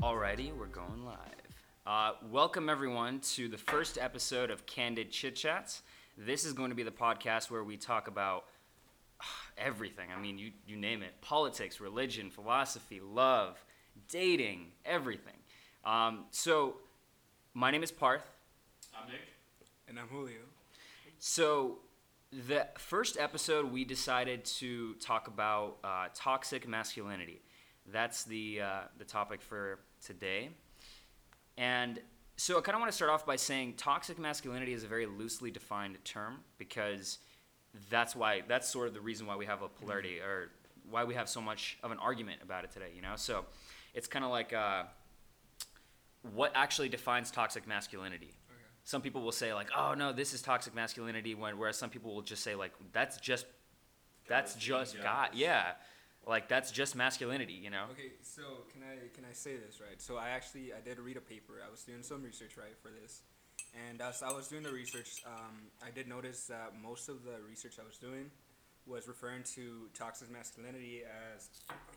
Alrighty, we're going live. Uh, welcome everyone to the first episode of Candid Chit Chats. This is going to be the podcast where we talk about everything. I mean, you, you name it politics, religion, philosophy, love, dating, everything. Um, so, my name is Parth. I'm Nick. And I'm Julio. So, the first episode, we decided to talk about uh, toxic masculinity. That's the, uh, the topic for today. And so, I kind of want to start off by saying toxic masculinity is a very loosely defined term because that's why that's sort of the reason why we have a polarity or why we have so much of an argument about it today. You know, so it's kind of like uh, what actually defines toxic masculinity Okay. some people will say like oh no this is toxic masculinity when whereas some people will just say like that's just that's Guys just god yeah like that's just masculinity you know Okay, so can I can I say this right? So I actually I did read a paper. I was doing some research right for this, and as I was doing the research, um, I did notice that most of the research I was doing was referring to toxic masculinity as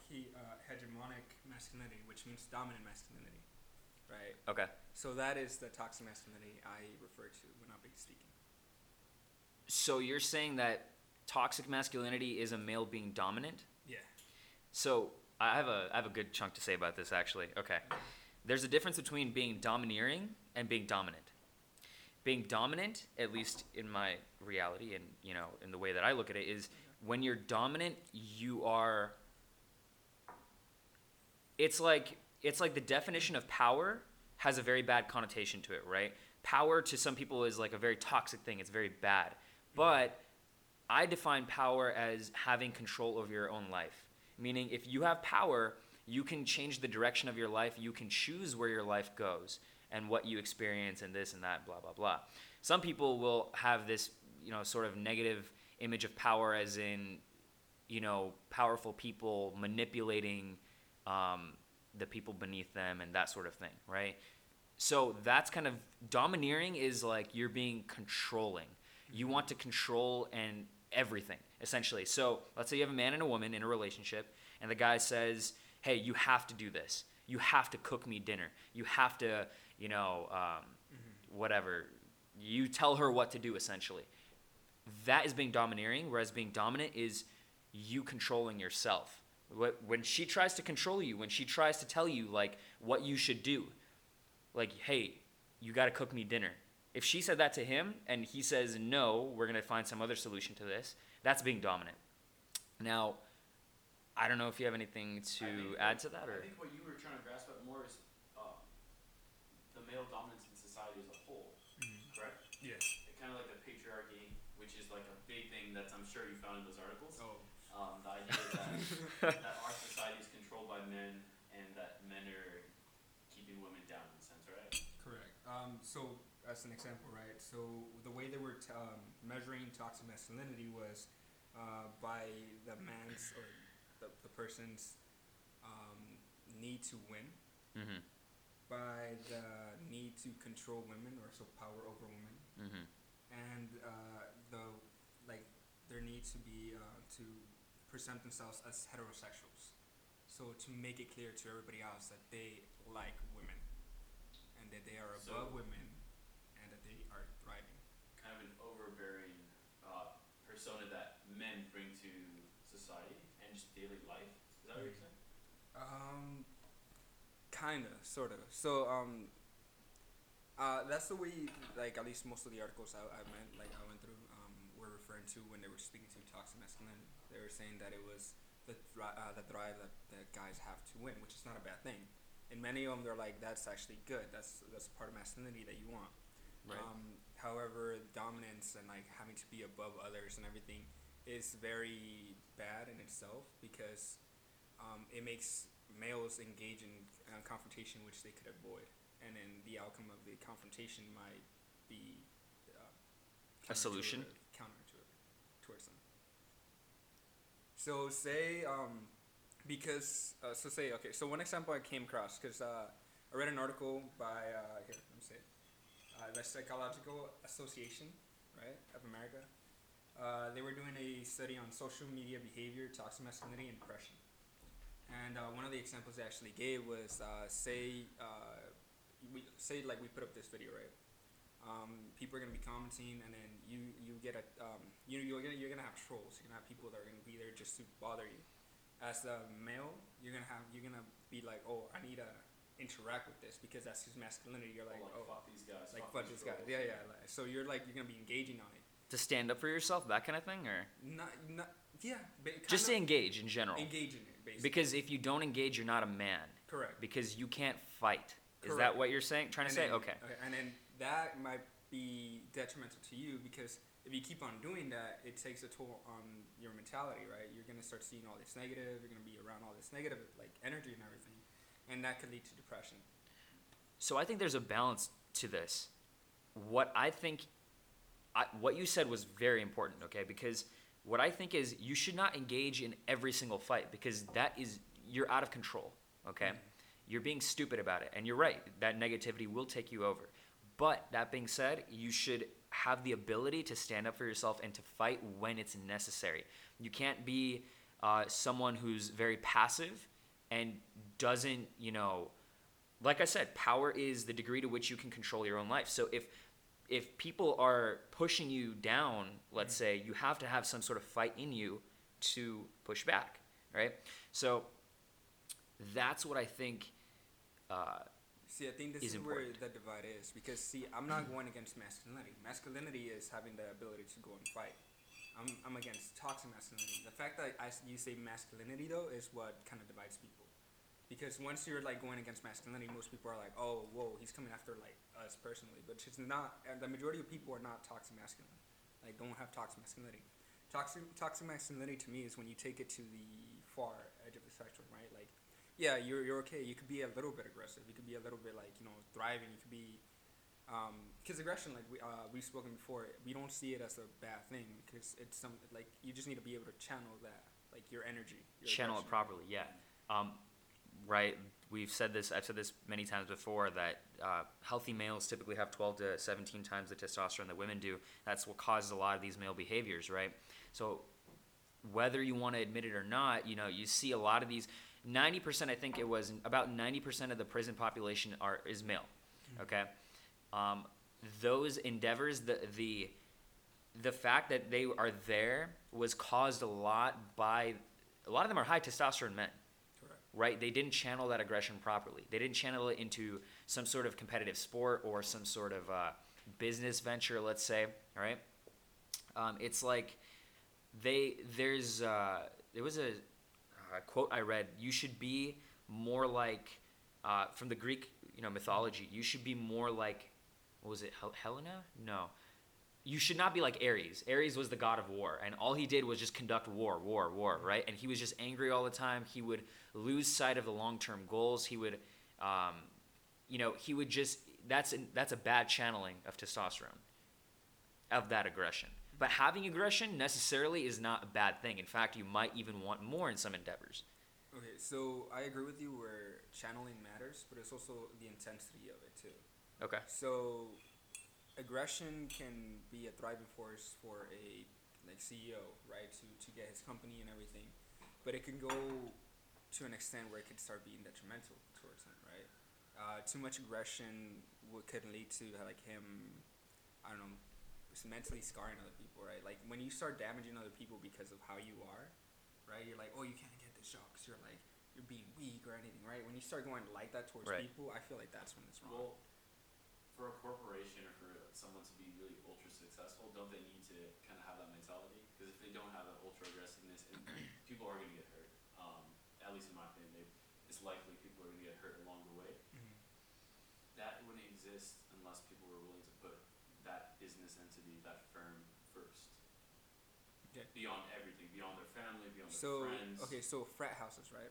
he uh, hegemonic masculinity, which means dominant masculinity, right? okay So that is the toxic masculinity I refer to when I'm speaking. so you're saying that toxic masculinity is a male being dominant Yeah. so i have a i have a good chunk to say about this actually okay there's a difference between being domineering and being dominant being dominant at least in my reality and you know in the way that i look at it is when you're dominant you are it's like it's like the definition of power has a very bad connotation to it right? Power to some people is like a very toxic thing. It's very bad. But i define power as having control over your own life. Meaning if you have power you can change the direction of your life. You can choose where your life goes and what you experience and this and that blah blah blah. Some people will have this you know sort of negative image of power as in you know powerful people manipulating um, the people beneath them and that sort of thing right? So that's kind of domineering is like you're being controlling. You want to control and everything essentially. So let's say you have a man and a woman in a relationship and the guy says hey you have to do this. You have to cook me dinner. You have to you know um, whatever. You tell her what to do essentially. That is being domineering whereas being dominant is you controlling yourself when she tries to control you when she tries to tell you like what you should do like hey you got to cook me dinner. If she said that to him and he says no we're going to find some other solution to this that's being dominant. Now i don't know if you have anything to add what- to that or I think what you were trying to grasp at more is uh, the male dominance in society as a whole, correct? Yeah. Kind of like the patriarchy, which is like a big thing that I'm sure you found in those articles. Oh. Um, the idea that, that our society is controlled by men and that men are keeping women down in a sense, right? Correct. Um, so, as an example, right? So, the way they were t- um, measuring toxic masculinity was uh, by the man's or the, the person's um, need to win, mm-hmm. by the need to control women or so power over women, Mm-hmm. and uh, the like their need to be uh, to present themselves as heterosexuals. So to make it clear to everybody else that they like women, and that they are So- above women, and that they are thriving. Kind of an overbearing uh, persona that men bring to society and just daily life. Is that what you're saying? Um, kinda, sorta. So um, uh, that's the way, like at least most of the articles I, I meant, like I went through, um, were referring to when they were speaking to toxic masculinity. They were saying that it was the thri- uh, the drive that, that guys have to win, which is not a bad thing. And many of them, they're like, that's actually good. That's that's part of masculinity that you want. Right. Um, however, dominance and like having to be above others and everything is very bad in itself because um, it makes males engage in uh, confrontation which they could avoid, and then the outcome of the confrontation might be uh, A solution counterintuitive towards them. So say um, because uh, so say okay. So one example I came across because uh, I read an article by uh, here. Let me say. Uh, the Psychological Association, right, of America. Uh, they were doing a study on social media behavior, toxic masculinity, and depression. And uh, one of the examples they actually gave was say we say like we put up this video right. Um, people are gonna be commenting, and then you you get a um, you you're gonna you're gonna have trolls. You're gonna have people that are gonna be there just to bother you. As a male, you're gonna have you're gonna be like, oh, I need to interact with this because that's his masculinity. You're like, like, oh, fuck these guys. like fuck fuck these this guy. Yeah, yeah. Like, so you're like you're gonna be engaging on it. To stand up for yourself, that kind of thing, or Not not yeah. But just to engage in general. engage in it basically. Because if you don't engage, you're not a man. correct. Because you can't fight. Is that what you're saying? Trying to And say? then- Okay. And then that might be detrimental to you because if you keep on doing that, it takes a toll on your mentality, right? You're gonna start seeing all this negative. You're gonna be around all this negative like energy and everything, and that could lead to depression. So I think there's a balance to this. What I think, I, what you said was very important, okay? Because what I think is you should not engage in every single fight because that is, you're out of control, okay? Mm-hmm. You're being stupid about it. And you're right, that negativity will take you over. But that being said, you should have the ability to stand up for yourself and to fight when it's necessary. You can't be uh, someone who's very passive and doesn't, you know, like I said, power is the degree to which you can control your own life. So if if people are pushing you down, let's say, you have to have some sort of fight in you to push back, right? So that's what I think. Uh, See, I think this is is, where the divide is because see, I'm not mm. going against masculinity. Masculinity is having the ability to go and fight. I'm, I'm against toxic masculinity. The fact that I, you say masculinity though is what kind of divides people. Because once you're like going against masculinity, most people are like, oh, whoa, he's coming after like us personally. But it's not. And the majority of people are not toxic masculine. Like don't have toxic masculinity. Toxic toxic masculinity to me is when you take it to the far edge of the spectrum, right? Like yeah, you're, you're okay. You could be a little bit aggressive. You could be a little bit like you know thriving. You could be because aggression, like we uh, we've spoken before, we don't see it as a bad thing because it's some like you just need to be able to channel that like your energy. Your channel it properly, yeah. Um, right. We've said this. I've said this many times before that uh, healthy males typically have 12 to 17 times the testosterone that women do. That's what causes a lot of these male behaviors, right? So whether you want to admit it or not, you know, you see a lot of these. 90%, I think it was about 90% of the prison population are is male. Okay, um, those endeavors, the the the fact that they are there was caused a lot by a lot of them are high testosterone men. Correct. right? They didn't channel that aggression properly. They didn't channel it into some sort of competitive sport or some sort of uh, business venture let's say all right? Um, it's like they there's uh, there was a, uh quote i read you should be more like uh, from the greek you know mythology you should be more like what was it Hel- helena no you should not be like Ares. Ares was the god of war, and all he did was just conduct war, war, war, right? And he was just angry all the time. He would lose sight of the long-term goals. He would, um, you know, he would just that's an, that's a bad channeling of testosterone, of that aggression. But having aggression necessarily is not a bad thing. In fact, you might even want more in some endeavors. Okay, so I agree with you where channeling matters, but it's also the intensity of it too. Okay. So aggression can be a thriving force for a like CEO, right? To to get his company and everything, but it can go to an extent where it could start being detrimental towards him, right? Uh, too much aggression would, could lead to like him, I don't know, mentally scarring other people, right? Like when you start damaging other people because of how you are, right? You're like, oh, you can't get this job because you're like you're being weak or anything, right? When you start going like that towards Right. people, I feel like that's when it's wrong. Well, for a corporation or for someone to be really ultra successful, don't they need to kind of have that mentality? Because if they don't have that ultra aggressiveness, and people are going to get hurt. Um, at least in my opinion, they, it's likely people are going to get hurt along the way. Mhm. That wouldn't exist unless people were willing to put that business entity, that firm first. Okay. Beyond everything, beyond their family, beyond So their friends. okay, so frat houses, right?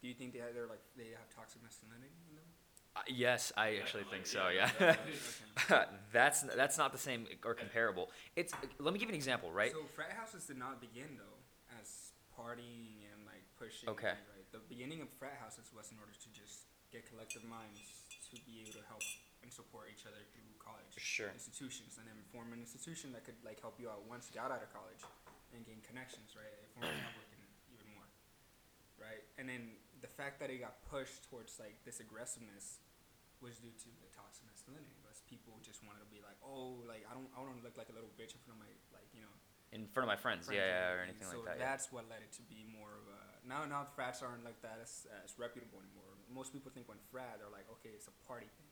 Do you think they have, they're like they have toxic masculinity in them? Uh, yes, I actually think so. Yeah. yeah, that's that's not the same or comparable. It's let me give you an example, right? So frat houses did not begin though as partying and like pushing. Okay. Right. The beginning of frat houses was in order to just get collective minds to be able to help and support each other through college Sure. institutions, and then form an institution that could like help you out once you got out of college and gain connections, right? It forms mm-hmm. networking even more, right? And then the fact that it got pushed towards like this aggressiveness was due to the toxic masculinity. Was people just wanted to be like, oh, like I don't, I don't look like a little bitch in front of my like you know In front of my friends, friends yeah, yeah, or anything so like that. Yeah. that's what led it to be more of a now now frats aren't like that as, as reputable anymore. Most people think when frat they're like okay it's a party thing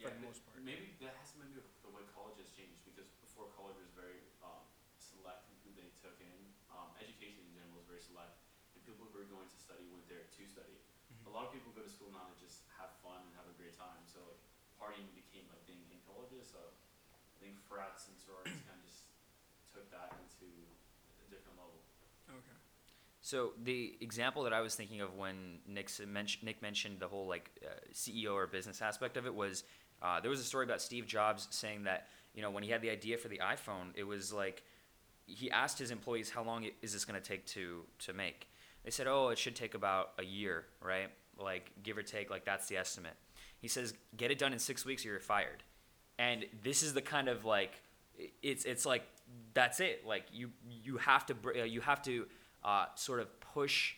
for the most part. Maybe that has something to do with the way college has changed because before college was very um, select in who they took in. Um, education in general was very select, and people who were going to study went there to study. Mhm. A lot of people go to school now to just have fun and have a great time. So like partying became a thing in colleges. So I think frats and sororities kind of just took that into a different level. Okay. So the example that I was thinking of when Nick mentioned Nick mentioned the whole like uh, CEO or business aspect of it was uh, there was a story about Steve Jobs saying that you know when he had the idea for the iPhone it was like he asked his employees how long is this going to take to to make? They said oh it should take about a year right? Like give or take like that's the estimate. He says get it done in six weeks or you're fired. And this is the kind of like it's it's like that's it. Like you you have to you have to uh, sort of push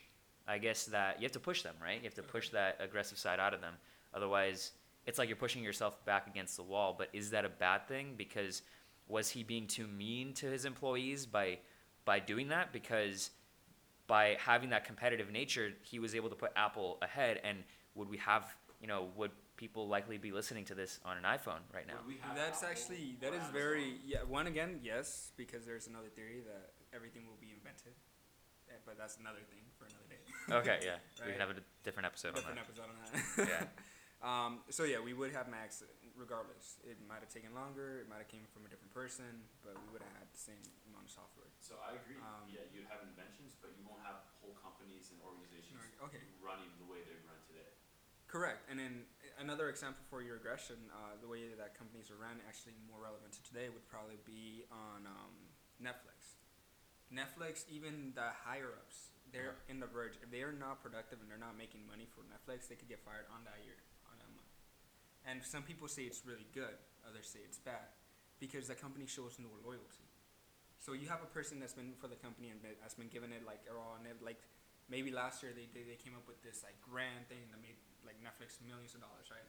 i guess that you have to push them right? You have to push that aggressive side out of them. Otherwise it's like you're pushing yourself back against the wall but is that a bad thing because was he being too mean to his employees by by doing that because by having that competitive nature he was able to put apple ahead and would we have you know would people likely be listening to this on an iphone right now Would we have That's Apple actually that is Amazon? very yeah. One again, yes, because there's another theory that everything will be invented, Eh, but that's another thing for another day. okay yeah we can have a different episode Different on that Different episode on that. yeah Um, so yeah, we would have Macs regardless. It might have taken longer. It might have came from a different person, but we would have had the same amount of software. So I agree. Um, yeah, you'd have inventions, but you won't have whole companies and organizations Okay. running the way they run today. Correct. And then another example for your aggression, uh, the way that companies are run, actually more relevant to today, would probably be on um, Netflix. Netflix, even the higher ups, they're in the verge. If they are not productive and they're not making money for Netflix, they could get fired on that year, on that month. And some people say it's really good, others say it's bad, because the company shows no loyalty. So you have a person that's been for the company and has been given it like all and it, like maybe last year they, they they came up with this like grand thing that made like Netflix millions of dollars, right?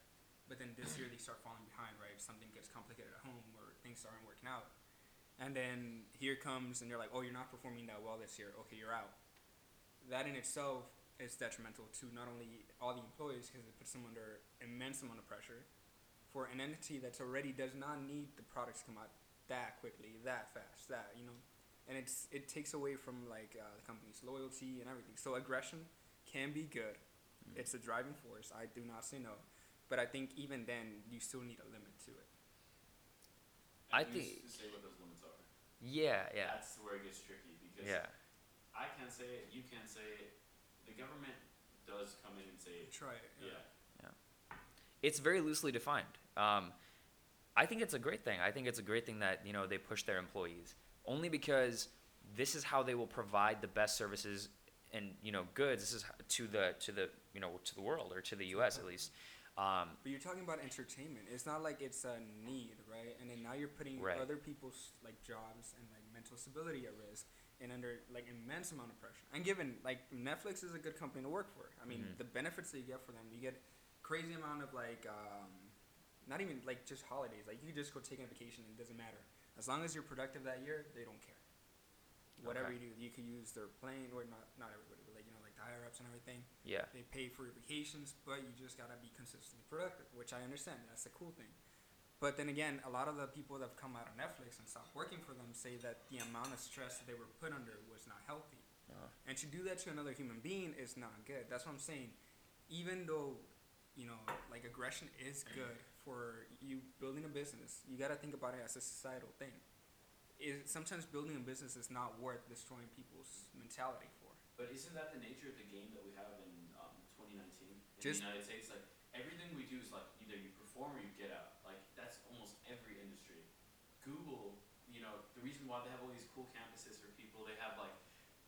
But then this year they start falling behind, right? Something gets complicated at home or things aren't working out. And then here comes and they're like, "Oh, you're not performing that well this year. Okay, you're out." That in itself is detrimental to not only all the employees because it puts them under immense amount of pressure for an entity that's already does not need the products to come out that quickly, that fast, that you know, and it's it takes away from like uh, the company's loyalty and everything. So aggression can be good. It's a driving force. I do not say no, but I think even then you still need a limit to it. I And think- say what those limits are. yeah yeah That's where it gets tricky because yeah I can't say it, you can't say it. The government does come in and say, Try it. yeah, it's very loosely defined. Um, I think it's a great thing. I think it's a great thing that you know they push their employees only because this is how they will provide the best services and you know goods. This is h- to the to the you know to the world or to the U.S. at least. Um, But you're talking about entertainment. It's not like it's a need, right? And then now you're putting Right. other people's like jobs and like mental stability at risk and under like immense amount of pressure. And given like Netflix is a good company to work for. I mean, Mhm. the benefits that you get for them, you get crazy amount of like um, not even like just holidays. Like you just go take a vacation and it doesn't matter. As long as you're productive that year, they don't care. Whatever Okay. you do, you could use their plane or not not everybody, but like you know like the higher ups and everything yeah. they pay for your vacations, but you just gotta be consistently productive, which I understand. That's the cool thing. But then again, a lot of the people that have come out of Netflix and stopped working for them say that the amount of stress that they were put under was not healthy. Uh, And to do that to another human being is not good. That's what I'm saying. Even though, you know, like aggression is good for you building a business, you gotta think about it as a societal thing. Is sometimes building a business is not worth destroying people's mentality for. But isn't that the nature of the game that we have in um, 2019 in Just- the United States? Like everything we do is like either you perform or you get out. Like that's almost every industry. Google, you know, the reason why they have all these cool campuses for people, they have like,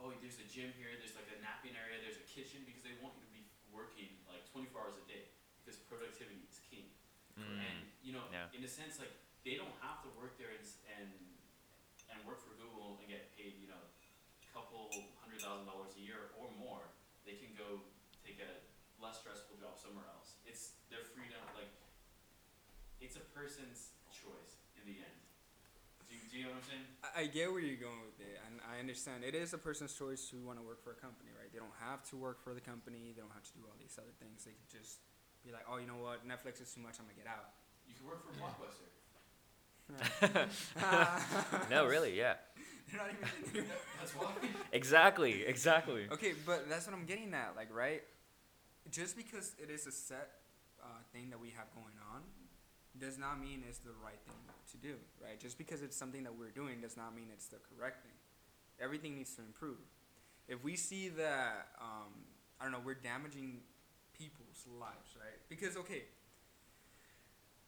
oh, there's a gym here, there's like a napping area, there's a kitchen because they want you to be working like 24 hours a day. Because productivity is king. Mm. And you know, Yeah. in a sense, like they don't have to work there and and and work for Google and get paid, you know, a couple hundred thousand dollars a year or more. They can go take a less stressful job somewhere else. It's their freedom. Like it's a person's choice in the end. Do you, know what I'm saying? I, I get where you're going with it, and I understand it is a person's choice to want to work for a company, right? They don't have to work for the company. They don't have to do all these other things. They could just be like, oh, you know what? Netflix is too much. I'm gonna get out. You can work for Blockbuster. no, really, yeah. They're not even. That's why. Exactly, exactly. okay, but that's what I'm getting at. Like, right? Just because it is a set uh, thing that we have going on, does not mean it's the right thing to do, right? Just because it's something that we're doing does not mean it's the correct thing. Everything needs to improve. If we see that, um, I don't know, we're damaging people's lives, right? Because okay,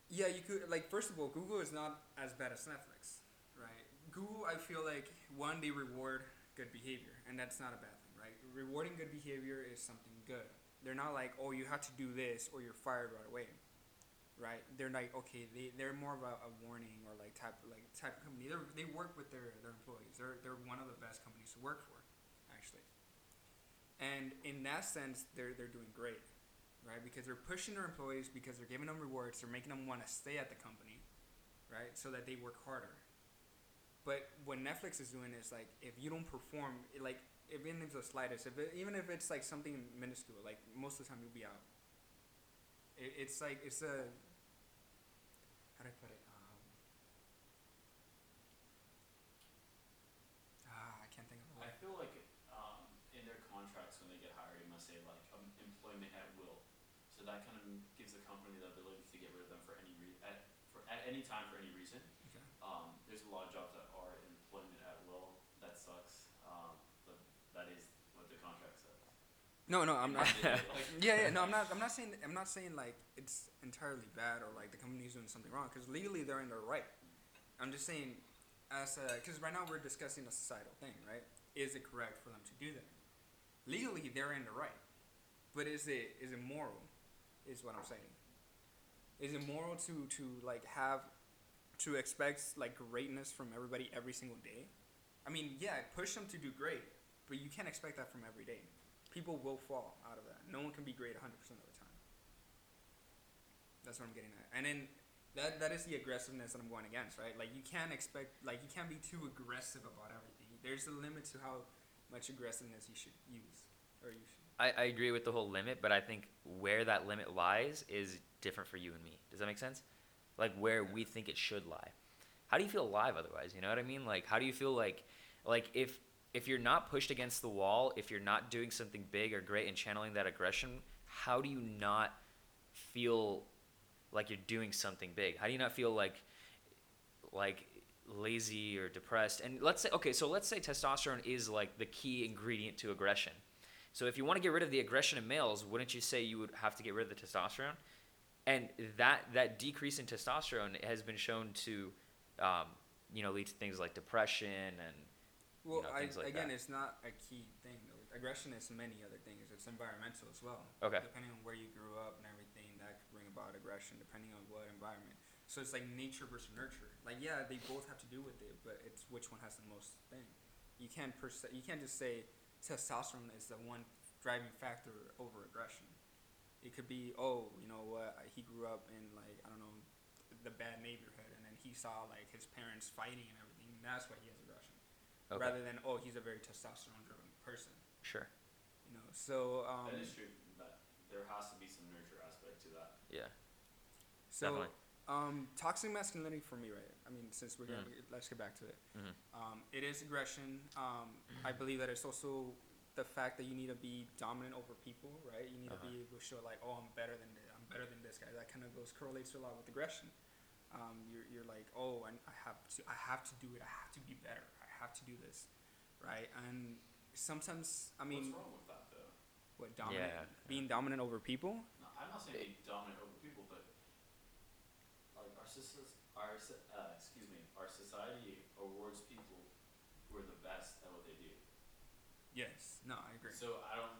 yeah, you could like first of all, Google is not as bad as Netflix, right? Google, I feel like one they reward good behavior, and that's not a bad thing, right? Rewarding good behavior is something good. They're not like, oh, you have to do this or you're fired right away, right? They're like, okay, they they're more of a, a warning or like type like type of company. They're, they work with their, their employees. They're they're one of the best companies to work for, actually. And in that sense, they're they're doing great, right? Because they're pushing their employees because they're giving them rewards. They're making them want to stay at the company, right? So that they work harder. But what Netflix is doing is like if you don't perform, it, like even if it's the slightest, if it, even if it's like something minuscule, like most of the time you'll be out. It, it's like it's a how do I put it? Um, ah, I can't think of the I feel like um, in their contracts when they get hired, it must say like um, employment at will. So that kind of gives the company the ability to get rid of them for any re- at for at any time for any reason. Okay. Um, there's a lot of jobs that are employment at will. That sucks. Um, but that is what the contract says. No, no, I'm not. Yeah, yeah, no, I'm not. I'm not saying. I'm not saying like it's entirely bad or like the company's doing something wrong because legally they're in their right. I'm just saying, as because right now we're discussing a societal thing, right? Is it correct for them to do that? Legally, they're in the right, but is it is it moral? Is what I'm saying. Is it moral to to like have to expect like greatness from everybody every single day? I mean, yeah, push them to do great, but you can't expect that from every day people will fall out of that. No one can be great 100% of the time. That's what I'm getting at. And then that that is the aggressiveness that I'm going against, right? Like you can't expect like you can't be too aggressive about everything. There's a limit to how much aggressiveness you should use or you should. I, I agree with the whole limit, but I think where that limit lies is different for you and me. Does that make sense? Like where we think it should lie. How do you feel alive otherwise? You know what I mean? Like how do you feel like like if if you're not pushed against the wall, if you're not doing something big or great and channeling that aggression, how do you not feel like you're doing something big? How do you not feel like like lazy or depressed? And let's say okay, so let's say testosterone is like the key ingredient to aggression. So if you want to get rid of the aggression in males, wouldn't you say you would have to get rid of the testosterone? And that that decrease in testosterone has been shown to, um, you know, lead to things like depression and Well, know, I, like again, that. it's not a key thing. Though. Aggression is many other things. It's environmental as well. Okay. Depending on where you grew up and everything, that could bring about aggression. Depending on what environment. So it's like nature versus nurture. Like yeah, they both have to do with it, but it's which one has the most thing. You can't perce- You can't just say testosterone is the one driving factor over aggression. It could be oh, you know what? He grew up in like I don't know, the bad neighborhood, and then he saw like his parents fighting and everything. And that's why he has okay, rather than oh he's a very testosterone driven person sure, you know so um that is true. But there has to be some nurture aspect to that. yeah, so definitely. um toxic masculinity for me right i mean since we're gonna Mm. let's get back to it Mhm. um it is aggression um i believe that it's also the fact that you need to be dominant over people right you need Uh-huh. to be able to show like oh i'm better than this i'm better than this guy that kind of goes correlates a lot with aggression um, you're, you're like oh and i have to i have to do it i have to be better i have to do this right and sometimes i mean What's wrong with that though? what dominant Yeah. being dominant over people No, I'm not saying be dominant over people, but like our soci- our uh, excuse me, our society awards people who are the best at what they do. yes no i agree So I don't.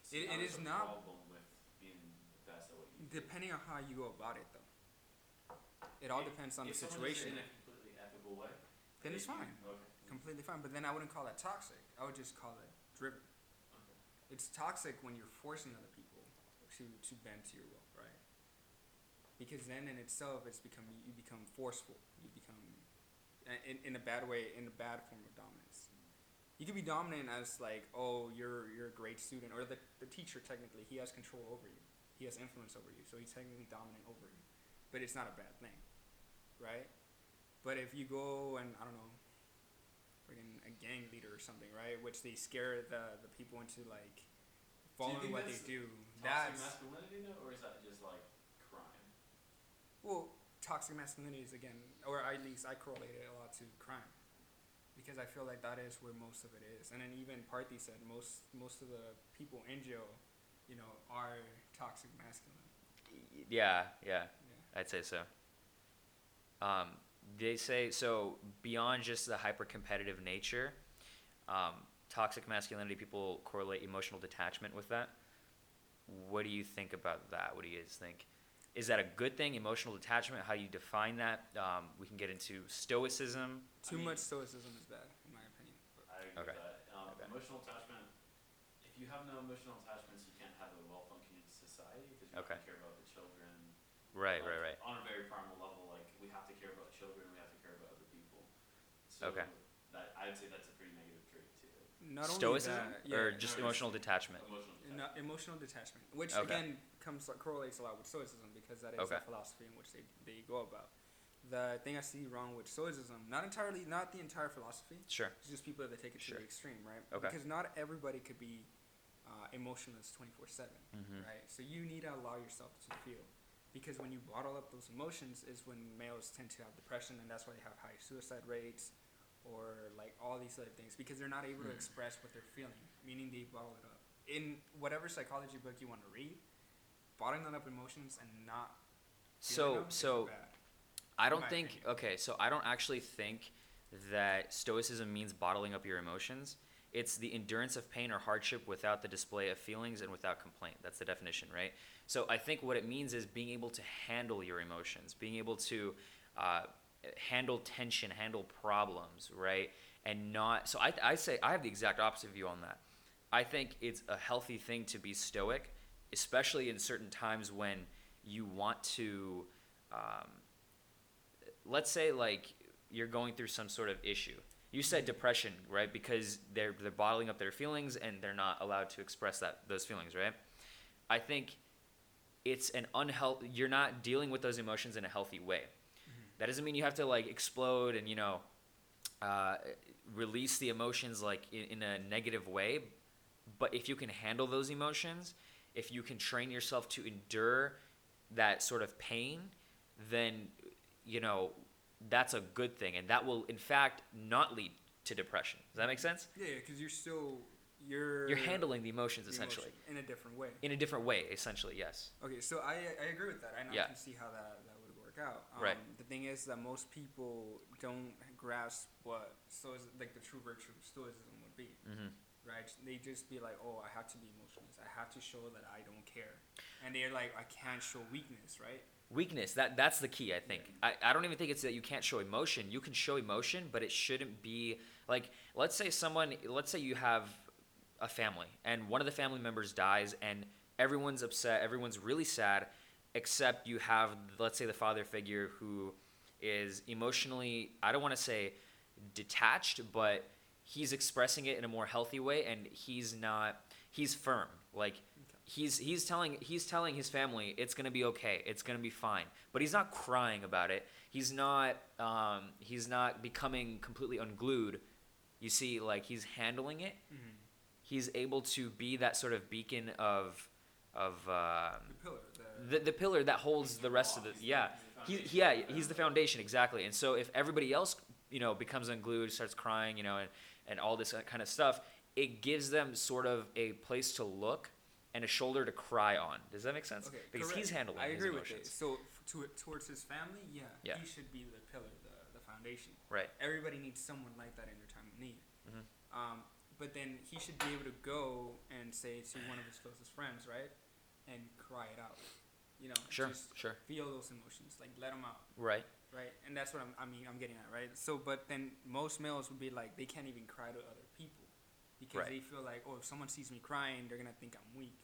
see It- how it there's is a not- problem with being the best at what you Depending on how you go about it, though. It all If- depends on the if someone does it situation. In a completely ethical way. Then it's fine. Okay. Completely fine. But then I wouldn't call that toxic. I would just call it driven. Okay. It's toxic when you're forcing other people to, to bend to your will, right? Because then in itself, it's become you become forceful. You become in, in a bad way, in a bad form of dominance. You could be dominant as like, oh, you're you're a great student, or the, the teacher technically he has control over you, he has influence over you, so he's technically dominant over you, but it's not a bad thing, right? But if you go and I don't know, freaking a gang leader or something, right, which they scare the the people into like following think what they that's do, Toxic that's masculinity, though, or is that just like crime? Well, toxic masculinity is again, or at least I correlate it a lot to crime, because I feel like that is where most of it is. And then even Parthy said most most of the people in jail, you know, are toxic masculine. Yeah, yeah, Yeah. I'd say so. Um, they say so beyond just the hyper competitive nature, um, toxic masculinity. People correlate emotional detachment with that. What do you think about that? What do you guys think? Is that a good thing? Emotional detachment. How you define that? Um, we can get into stoicism. Too mean- much stoicism is bad, in my opinion. I agree Okay. with that. Um, Okay. Emotional attachment. If you have no emotional attachments, you can't have a well-functioning society because you Okay. have to care about the children. Right, like, right, right. On a very primal level, like we have to care about children, we have to care about other people. So Okay. That I would say that's a pretty negative trait too. not Stoicism only that, or just no, emotional detachment. Emotional no, detachment. emotional detachment, which Okay. again comes like, correlates a lot with stoicism because that is Okay. a philosophy in which they, they go about. The thing I see wrong with stoicism, not entirely, not the entire philosophy, Sure. It's just people that take it Sure. to the extreme, right? Okay. Because not everybody could be uh, emotionless 24 7, Mhm. right? So you need to allow yourself to feel. Because when you bottle up those emotions, is when males tend to have depression, and that's why they have high suicide rates or like all these other things because they're not able to Hmm. express what they're feeling, meaning they bottle it up. In whatever psychology book you want to read, bottling up emotions and not So so. I don't think opinion. okay, so I don't actually think that stoicism means bottling up your emotions. It's the endurance of pain or hardship without the display of feelings and without complaint. That's the definition, right? So I think what it means is being able to handle your emotions, being able to uh, handle tension, handle problems, right? And not. So I, I say I have the exact opposite view on that. I think it's a healthy thing to be stoic, especially in certain times when you want to. Um, let's say like you're going through some sort of issue. You said depression, right? Because they're they're bottling up their feelings and they're not allowed to express that those feelings, right? I think it's an unhealthy. You're not dealing with those emotions in a healthy way. That doesn't mean you have to like explode and you know uh, release the emotions like in, in a negative way. But if you can handle those emotions, if you can train yourself to endure that sort of pain, then you know that's a good thing, and that will in fact not lead to depression. Does that make sense? Yeah, because you're still you're You're handling the emotions the essentially emotion in a different way. in a different way. Essentially, yes. Okay, so I I agree with that. I know Yeah. I can see how that that would work out. Um, Right. Thing is that most people don't grasp what stoic like the true virtue of stoicism would be. hmm Right? They just be like, oh, I have to be emotionless. I have to show that I don't care, and they're like, I can't show weakness, right? Weakness. That that's the key. I think. I, I don't even think it's that you can't show emotion. You can show emotion, but it shouldn't be like. Let's say someone. Let's say you have a family, and one of the family members dies, and everyone's upset. Everyone's really sad, except you have, let's say, the father figure who is emotionally. I don't want to say detached, but he's expressing it in a more healthy way, and he's not. He's firm. Like he's he's telling he's telling his family it's gonna be okay, it's gonna be fine. But he's not crying about it. He's not um, he's not becoming completely unglued. You see, like he's handling it. Mm-hmm. He's able to be that sort of beacon of of um, The pillar. The, the pillar that holds the rest of the yeah. he's He, yeah, he's the foundation exactly. And so if everybody else, you know, becomes unglued, starts crying, you know, and, and all this kind of stuff, it gives them sort of a place to look and a shoulder to cry on. Does that make sense? okay, because he's correct. handling I his agree with it. So to, towards his family, yeah, Yeah. he should be the pillar, the, the foundation. Right. Everybody needs someone like that in their time of need. Mhm. Um, but then he should be able to go and say to one of his closest friends, right, and cry it out. You know, Sure, sure. feel those emotions, like let them out, Right. right? And that's what I'm, I mean, I'm getting at, right? So, but then most males would be like, they can't even cry to other people because Right. they feel like, oh, if someone sees me crying, they're gonna think I'm weak.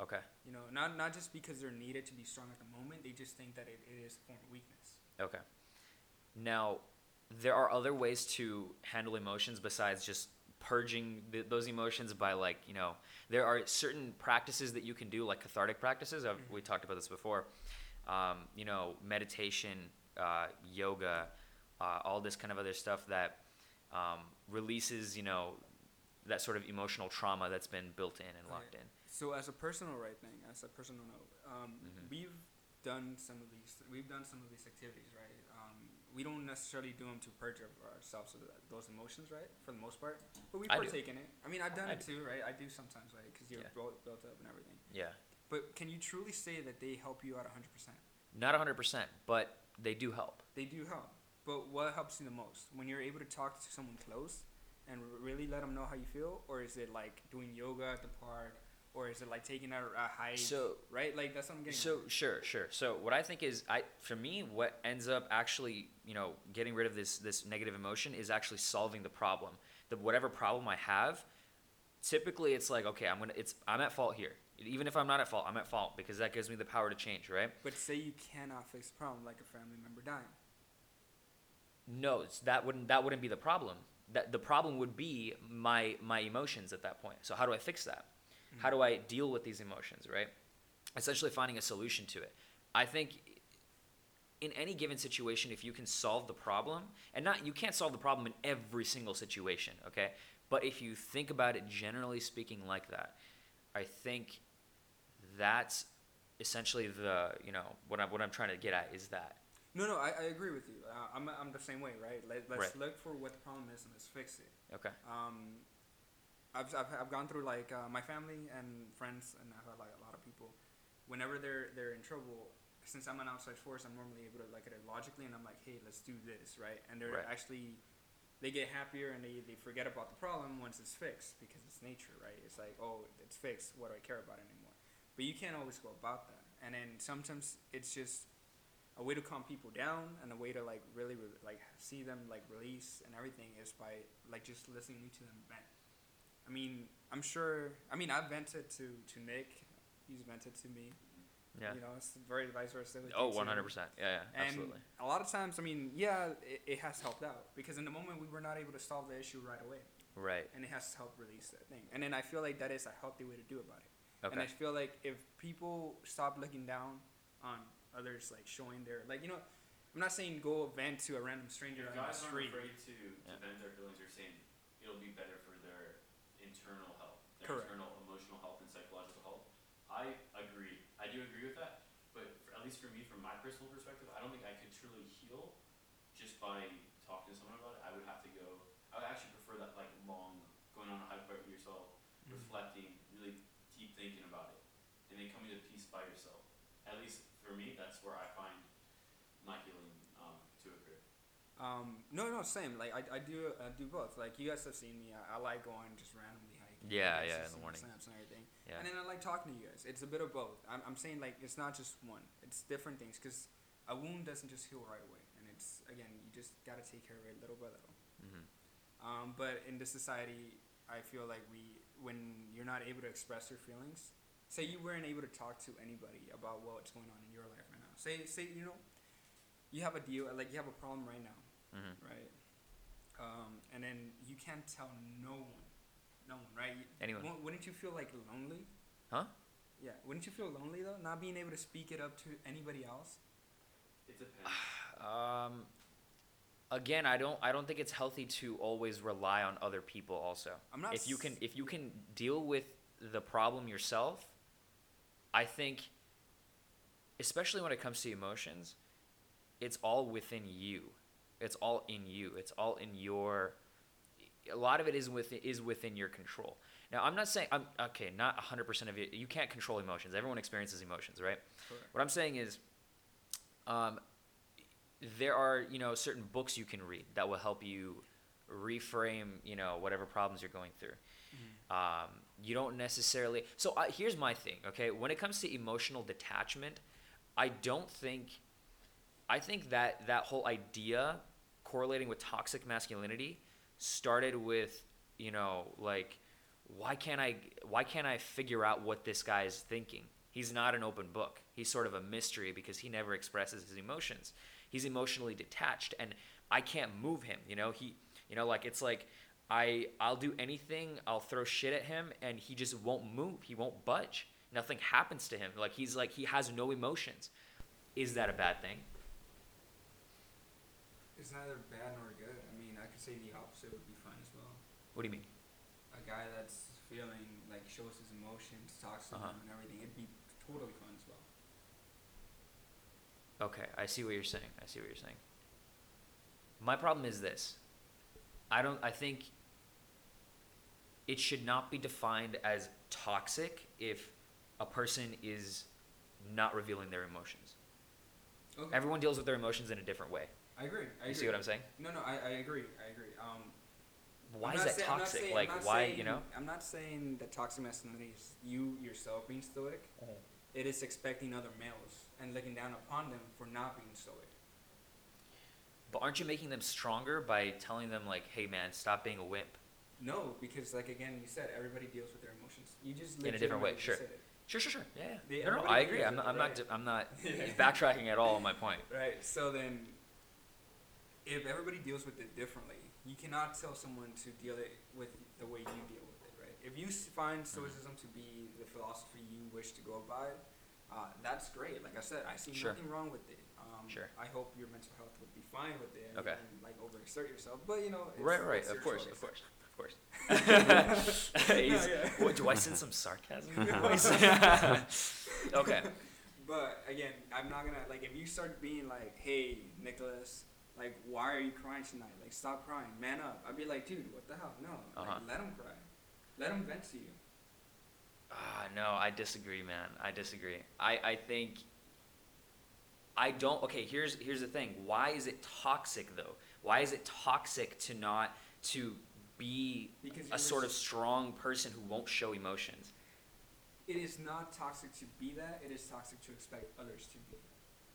Okay. You know, not not just because they're needed to be strong at the moment, they just think that it, it is a form of weakness. Okay. Now, there are other ways to handle emotions besides just purging th- those emotions by like you know there are certain practices that you can do like cathartic practices I've, we talked about this before um, you know meditation uh, yoga uh, all this kind of other stuff that um, releases you know that sort of emotional trauma that's been built in and locked in So, as a personal right thing, as a personal note, um, Mhm. we've done some of these. We've done some of these activities, right? We don't necessarily do them to purge ourselves of those emotions, right? For the most part, but we partake in it. I mean, I've done I it too, right? I do sometimes, right? Because you're Yeah. built, built up and everything. yeah But can you truly say that they help you out 100%? not 100% but they do help They do help. But what helps you the most? When you're able to talk to someone close and really let them know how you feel? Or is it like doing yoga at the park? Or is it like taking a, a hike? so right? Like that's what I'm getting So sure, sure. So what I think is, I for me, what ends up actually, you know, getting rid of this this negative emotion is actually solving the problem. The whatever problem I have, typically it's like, okay, I'm gonna, it's I'm at fault here. Even if I'm not at fault, I'm at fault because that gives me the power to change, right? But say you cannot fix the problem, like a family member dying. No, it's, that wouldn't that wouldn't be the problem. That the problem would be my my emotions at that point. So how do I fix that? How do I deal with these emotions, right? Essentially finding a solution to it. I think in any given situation if you can solve the problem and not you can't solve the problem in every single situation, okay? But if you think about it generally speaking like that, I think that's essentially the, you know, what I'm what I'm trying to get at is that No, no, I, I agree with you. Uh, I'm, I'm the same way, right? Let, let's Right. look for what the problem is and let's fix it. okay. Um, I've, I've, I've gone through like uh, my family and friends, and I've had like a lot of people. Whenever they're they're in trouble, since I'm an outside force, I'm normally able to look at it logically, and I'm like, hey, let's do this, right? And they're Right. actually they get happier and they, they forget about the problem once it's fixed because it's nature, right? It's like, oh, it's fixed. What do I care about anymore? But you can't always go about that. And then sometimes it's just a way to calm people down and a way to like really re- like see them like release and everything is by like just listening to them vent. I mean, I'm sure. I mean, I've vented to to Nick. He's vented to me. Yeah. You know, it's very vice versa. with Oh, 100%. Yeah, yeah, And absolutely. a lot of times, I mean, yeah, it, it has helped out because in the moment we were not able to solve the issue right away, Right. and it has helped release that thing. And then I feel like that is a healthy way to do about it. Okay. And I feel like if people stop looking down on others, like showing their, like you know, I'm not saying go vent to a random stranger If on the guys aren't afraid to, to Yeah. vent their feelings, you're saying it'll be better for their internal health, their Correct. internal emotional health and psychological health. I agree. I do agree with that. But for, at least for me, from my personal perspective, I don't think I could truly heal just by talking to someone about it. I would have to go. I would actually prefer that like long, going on a hike by yourself, Mhm. reflecting, really deep thinking about it, and then coming to peace by yourself. At least for me, that's where I find my healing um, to occur. Um, no, no, same. Like I, I do, I do both. Like you guys have seen me. I, I like going just randomly. Yeah, yeah, in the morning. Snaps and everything. Yeah. And then I like talking to you guys. It's a bit of both. I'm, I'm saying like it's not just one. It's different things because a wound doesn't just heal right away, and it's again you just gotta take care of it little by little. hmm Um, but in this society, I feel like we, when you're not able to express your feelings, say you weren't able to talk to anybody about what's going on in your life right now. Say, say you know, you have a deal, like you have a problem right now, hmm right? Um, and then you can't tell no one, no one, right? You- Anyone. wou- Wouldn't you feel like lonely? Huh? Yeah. Wouldn't you feel lonely though, not being able to speak it up to anybody else? It depends. Um, again, I don't. I don't think it's healthy to always rely on other people. Also, I'm not. if you can, if you can deal with the problem yourself, I think, especially when it comes to emotions, it's all within you. It's all in you. It's all in your. A lot of it is within is within your control. Now, I'm not saying I'm okay. Not 100% of it. You can't control emotions. Everyone experiences emotions, right? Correct. What I'm saying is, um, there are you know certain books you can read that will help you reframe you know whatever problems you're going through. Um, you don't necessarily. So uh, here's my thing. Okay, when it comes to emotional detachment, I don't think I think that that whole idea correlating with toxic masculinity started with, you know, like why can't I why can't I figure out what this guy is thinking? He's not an open book. He's sort of a mystery because he never expresses his emotions. He's emotionally detached and I can't move him, you know? He you know like it's like I I'll do anything, I'll throw shit at him and he just won't move. He won't budge. Nothing happens to him. Like he's like he has no emotions. Is that a bad thing? It's neither bad nor good. I mean, I could say the opposite would be fine as well. What do you mean? A guy that's feeling like shows his emotions, talks to Uh-huh. them and everything, it'd be totally fine as well. Okay, I see what you're saying. I see what you're saying. My problem is this. I don't I think it should not be defined as toxic if a person is not revealing their emotions. Okay. Everyone deals with their emotions in a different way. I agree. I agree. You see what I'm saying? No, no, I, I agree. I agree. Um, Why is that say- toxic? saying- like why, saying- you know? I'm not saying that toxic masculinity is you yourself being stoic. Mm-hmm. It is expecting other males and looking down upon them for not being stoic. But aren't you making them stronger by telling them like, "Hey man, stop being a wimp." No, because like again, you said everybody deals with their emotions. You just In a different way, sure. Sure, sure, sure. Yeah. yeah. No, no, I agree. I'm not, I'm it, not right? I'm not Yeah. backtracking at all on my point. Right. So then, if everybody deals with it differently, you cannot tell someone to deal it with the way you deal with it, right? If you find stoicism to be the philosophy you wish to go by, uh, that's great. Like I said, I see Sure. nothing wrong with it. Um, Sure. I hope your mental health would be fine with it. And Okay. Don't, like overexert yourself, but you know. It's, Right, right. Of course, of course, of course. No, He's- what, do I sense some sarcasm? in your No. voice? okay. But again, I'm not gonna like if you start being like, "Hey, Nicholas, like, why are you crying tonight? Like, stop crying, man up." I'd be like, "Dude, what the hell? No, Uh-huh. like, let him cry, let him vent to you." Ah, no, I disagree, man. I disagree. I, I think I don't. Okay, here's here's the thing. Why is it toxic though? Why is it toxic to not to be a sort of strong person who won't show emotions? It is not toxic to be that. It is toxic to expect others to be.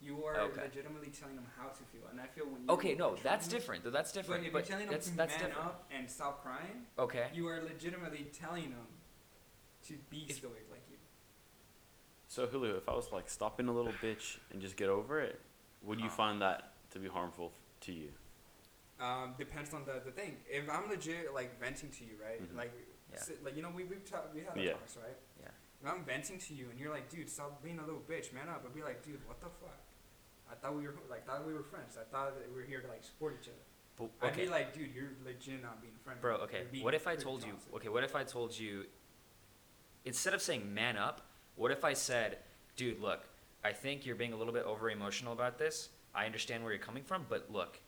You are Okay. legitimately telling them how to feel, and I feel when you Okay, no, control that's them- different. Though that's different. But if But you're telling them that's to that's man different. up and stop crying, Okay. you are legitimately telling them to be If- stoic like you. So Julio, if I was like stop being a little bitch and just get over it, would you Huh. find that to be harmful to you? Um, depends on the, the thing. If I'm legit like venting to you, right? Mhm. Like, Yeah. si- like you know, we we've ta- we had Yeah. a talks, right? Yeah. If I'm venting to you and you're like, dude, stop being a little bitch, man up. I'd be like, dude, what the fuck? I thought we were like thought we were friends. I thought that we were here to like support each other. But, I'd be like, dude, you're legit not being friendly. Bro, okay. What if I told you? Okay, what if I told you? Instead of saying man up, what if I said, dude, look, I think you're being a little bit over emotional about this. I understand where you're coming from, but look,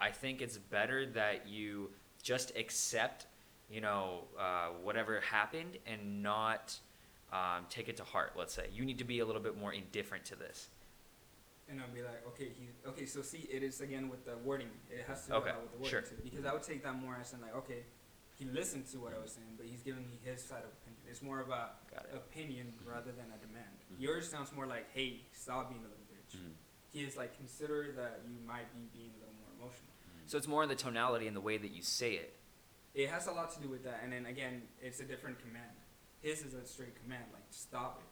I think it's better that you just accept, you know, uh, whatever happened and not um, take it to heart. Let's say you need to be a little bit more indifferent to this. And I'd be like, okay, he, okay, so see, it is again with the wording. It has to do Okay, a with the wording sure. too, because I would take that more as in like, okay, he listened to what I was saying, but he's giving me his side of opinion. It's more of a it. opinion rather than a demand. Mhm. Yours sounds more like, hey, stop being a little bitch. Mhm. He is like, consider that you might be being a little more emotional. So it's more in the tonality and the way that you say it. It has a lot to do with that, and then again, it's a different command. His is a straight command, like stop it.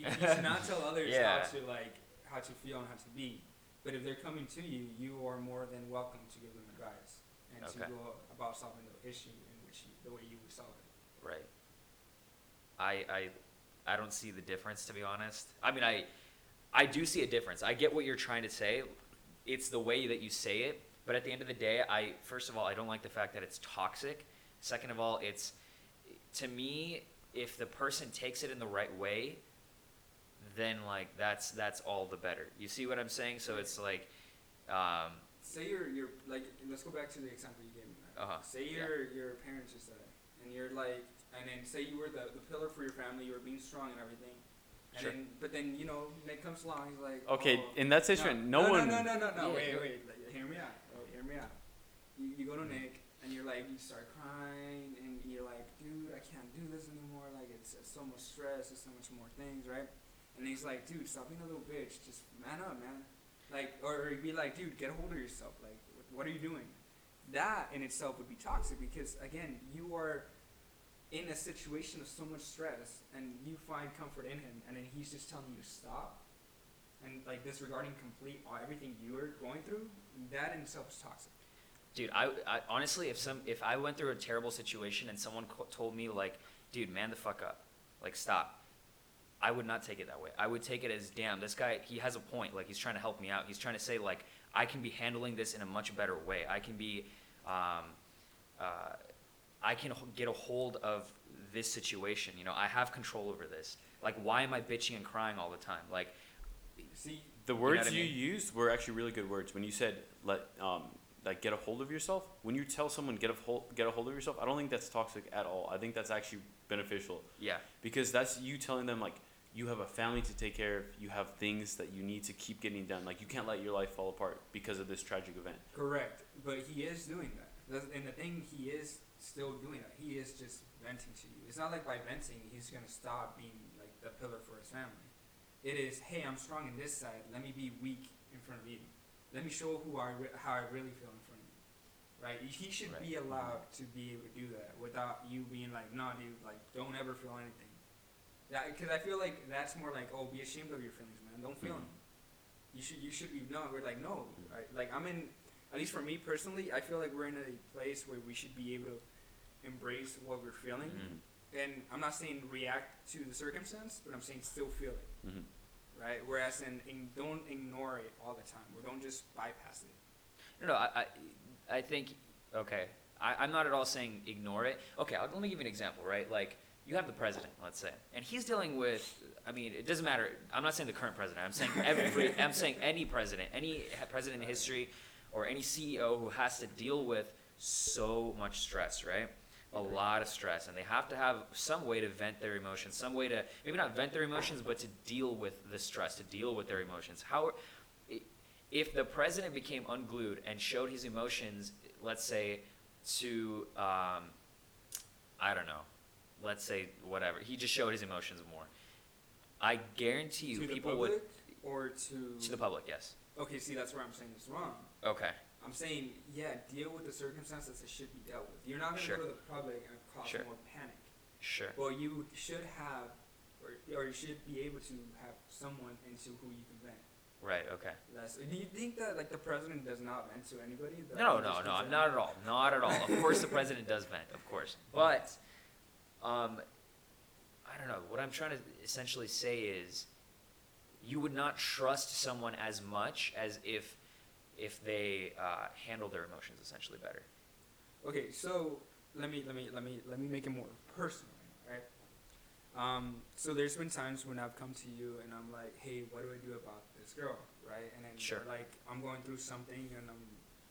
You, you should not tell others Yeah. how to like how to feel and how to be. But if they're coming to you, you are more than welcome to give them advice and Okay. to go about solving the issue in which you, the way you would solve it. Right. I I I don't see the difference to be honest. I mean I I do see a difference. I get what you're trying to say. It's the way that you say it, but at the end of the day, I first of all, I don't like the fact that it's toxic. Second of all, it's to me if the person takes it in the right way, then like that's that's all the better. You see what I'm saying? So it's like um Say you're you're like let's go back to the example you gave me. Right? Uh-huh. Say Yeah. your your parents just died, and you're like, and then say you were the, the pillar for your family, you were being strong and everything. And Sure. then, but then you know Nick comes along, he's like, Okay, oh, in that situation, no, no, one. No, no, no, no, no. Yeah, wait, go- wait. Like, hear me out. Wait, hear me out. You, you go to Nick and you're like, you start crying and you're like, dude, I can't do this anymore. Like it's, it's so much stress. It's so much more things, right? And he's like, dude, stop being a little bitch. Just man up, man. Like, or he'd be like, dude, get a hold of yourself. Like, what, are you doing? That in itself would be toxic because again, you are in a situation of so much stress, and you find comfort in him, and then he's just telling you to stop, and like disregarding complete everything you are going through. That in itself is toxic. Dude, I, I honestly, if some, if I went through a terrible situation and someone co- told me like, dude, man the fuck up, like stop, I would not take it that way. I would take it as, damn, this guy, he has a point. Like he's trying to help me out. He's trying to say like, I can be handling this in a much better way. I can be, um, uh, I can get a hold of this situation. You know, I have control over this. Like, why am I bitching and crying all the time? Like, See, The You know words I you used were actually really good words. When you said let um like get a hold of yourself, when you tell someone get a hold get a hold of yourself, I don't think that's toxic at all. I think that's actually beneficial yeah, because that's you telling them like you have a family to take care of, you have things that you need to keep getting done. Like you can't let your life fall apart because of this tragic event. correct, but he is doing that. And the thing, he is still doing that. He is just venting to you. It's not like by venting he's gonna stop being like the pillar for his family. It is, hey, I'm strong in this side. Let me be weak in front of you. Let me show who I re- how I really feel in front of you. Right? He should be Right. allowed mm-hmm. to be able to do that without you being like, nah, dude, like, don't ever feel anything. Yeah, because I feel like that's more like, oh, be ashamed of your feelings, man. Don't feel Mhm. them. You should, you should be. No, we're like, no. Right? Like, I'm in. At least for me personally, I feel like we're in a place where we should be able to embrace what we're feeling. Mhm. And I'm not saying react to the circumstance, but I'm saying still feel it, Mhm. right? Whereas in, in don't ignore it all the time, or don't just bypass it. No, no, I, I, I think, okay, I, I'm not at all saying ignore it. Okay, I'll, let me give you an example, right? Like, you have the president, let's say, and he's dealing with, I mean, it doesn't matter. I'm not saying the current president. I'm saying every, I'm saying any president, any president in history, or any CEO who has to deal with so much stress, right? A lot of stress, and they have to have some way to vent their emotions, some way to maybe not vent their emotions, but to deal with the stress, to deal with their emotions. How, if the president became unglued and showed his emotions, let's say, to, um, I don't know, let's say whatever, he just showed his emotions more. I guarantee you, to the people public would or to to the public, yes. Okay, see, that's where I'm saying it's wrong. Okay, I'm saying, yeah, deal with the circumstances that should be dealt with. You're not gonna Sure. go to the public and cause Sure. more panic. sure. Well, you should have, or, or you should be able to have someone into who you can vent. Right. Okay. That's, do you think that like the president does not vent to anybody? No, no, no, not at all. Not at all. Of course, the president does vent, of course. But, um, I don't know. What I'm trying to essentially say is, you would not trust someone as much as if, if they uh, handle their emotions essentially better. Okay, so let me let me let me let me make it more personal, right? Um, so there's been times when I've come to you and I'm like, hey, what do I do about this girl, right? And then Sure. you're like, I'm going through something and I'm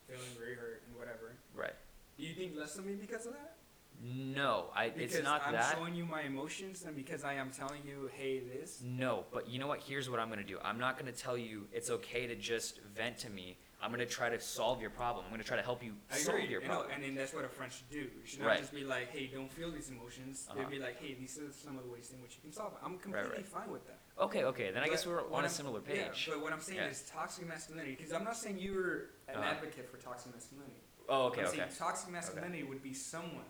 feeling very hurt and whatever. Right. Do you think less of me because of that? No, I. Because it's not I'm that. showing you my emotions and because I am telling you, hey, this. No, but you know what? Here's what I'm gonna do. I'm not gonna tell you it's okay to just vent to me. I'm gonna try to solve your problem. I'm gonna try to help you I solve agree, your you know, problem. and then that's what a friend should do. You should not Right. just be like, hey, don't feel these emotions. Uh-huh. They'd be like, hey, these are some of the ways in which you can solve it. I'm completely right. fine with that. Okay, okay. Then I guess But we're what on a I'm- similar Yeah, page. but what I'm saying Yeah. is toxic masculinity, because I'm not saying you're an Uh-huh. advocate for toxic masculinity. Oh, okay, I'm okay. saying toxic masculinity would be someone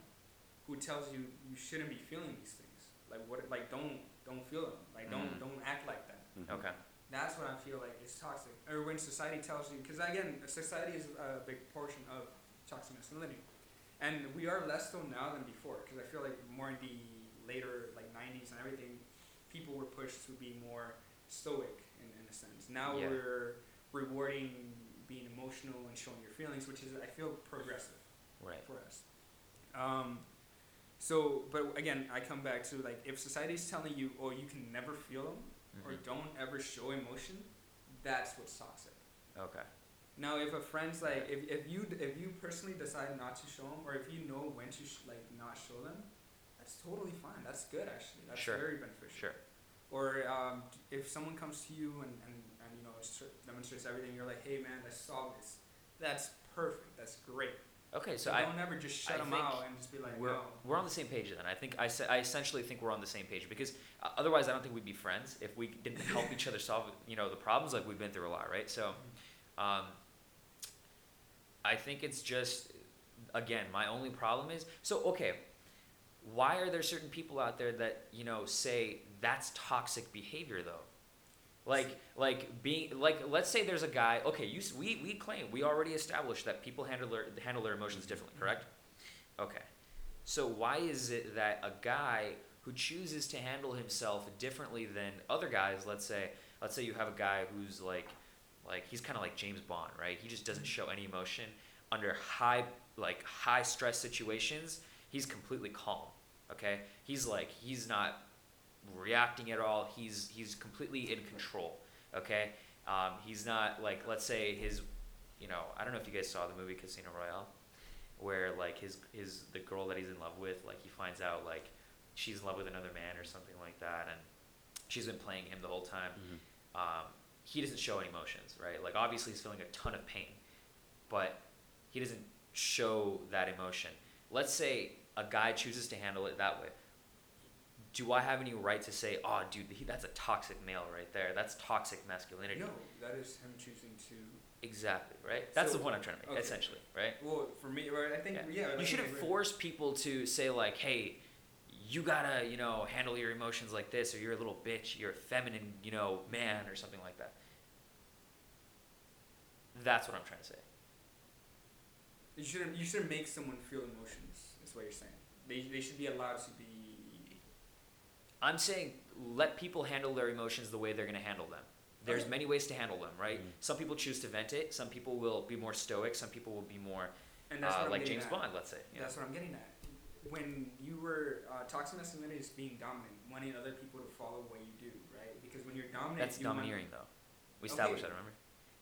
who tells you you shouldn't be feeling these things. Like what? Like don't don't feel them. Like don't Mhm. don't act like that. Mhm. Okay. That's what I feel like is toxic. Or when society tells you, because again, society is a big portion of toxic masculinity, and we are less so now than before. Because I feel like more in the later like '90s and everything, people were pushed to be more stoic in, in a sense. Now Yeah. we're rewarding being emotional and showing your feelings, which is I feel progressive Right. for us. Um, so, but again, I come back to like if society is telling you, oh, you can never feel them or Mhm. don't ever show emotion, that's what's toxic. Okay. Now, if a friend's like, if, if you if you personally decide not to show them, or if you know when to sh- like not show them, that's totally fine. That's good actually. That's Sure. very beneficial. Sure. Or um, if someone comes to you and, and, and you know str- demonstrates everything, you're like, hey man, let's solve this. That's perfect. That's great. Okay, so I don't ever just shut I them out and just be like, we're no. we're on the same page then. I think I, I essentially think we're on the same page because uh, otherwise I don't think we'd be friends if we didn't help each other solve you know the problems like we've been through a lot, right? So, um, I think it's just again my only problem is so okay. Why are there certain people out there that you know say that's toxic behavior though? Like like being like let's say there's a guy. Okay, you we we claim we already established that people handle their handle their emotions differently, mm-hmm. correct? Okay. So why is it that a guy who chooses to handle himself differently than other guys, let's say, let's say you have a guy who's like like he's kind of like James Bond, right? He just doesn't mm-hmm. show any emotion under high like high stress situations. He's completely calm. Okay? He's like he's not reacting at all. He's he's completely in control. Okay? Um, he's not like let's say his you know, I don't know if you guys saw the movie Casino Royale where like his his the girl that he's in love with like he finds out like she's in love with another man or something like that and she's been playing him the whole time um, he doesn't show any emotions right like obviously he's feeling a ton of pain but he doesn't show that emotion let's say a guy chooses to handle it that way do i have any right to say oh dude he, that's a toxic male right there that's toxic masculinity No, that is him choosing to. exactly right that's So- the point i'm trying to make okay. essentially right Well, for me, right, I think Yeah. yeah. you like, shouldn't force people to say like, "Hey, you gotta, you know, handle your emotions like this, or you're a little bitch, you're a feminine, you know, man, or something like that." That's what I'm trying to say. You shouldn't. You shouldn't make someone feel emotions. Is what you're saying. They they should be allowed to be. I'm saying let people handle their emotions the way they're gonna handle them. There's Okay. many ways to handle them, right? Mhm. Some people choose to vent it. Some people will be more stoic. Some people will be more And that's uh, like James at. Bond, let's say. Yeah. That's what I'm getting at. When you were uh, toxic masculinity is being dominant, wanting other people to follow what you do, right? Because when you're dominant, That's you want- domineering, though. We established Okay. that, remember?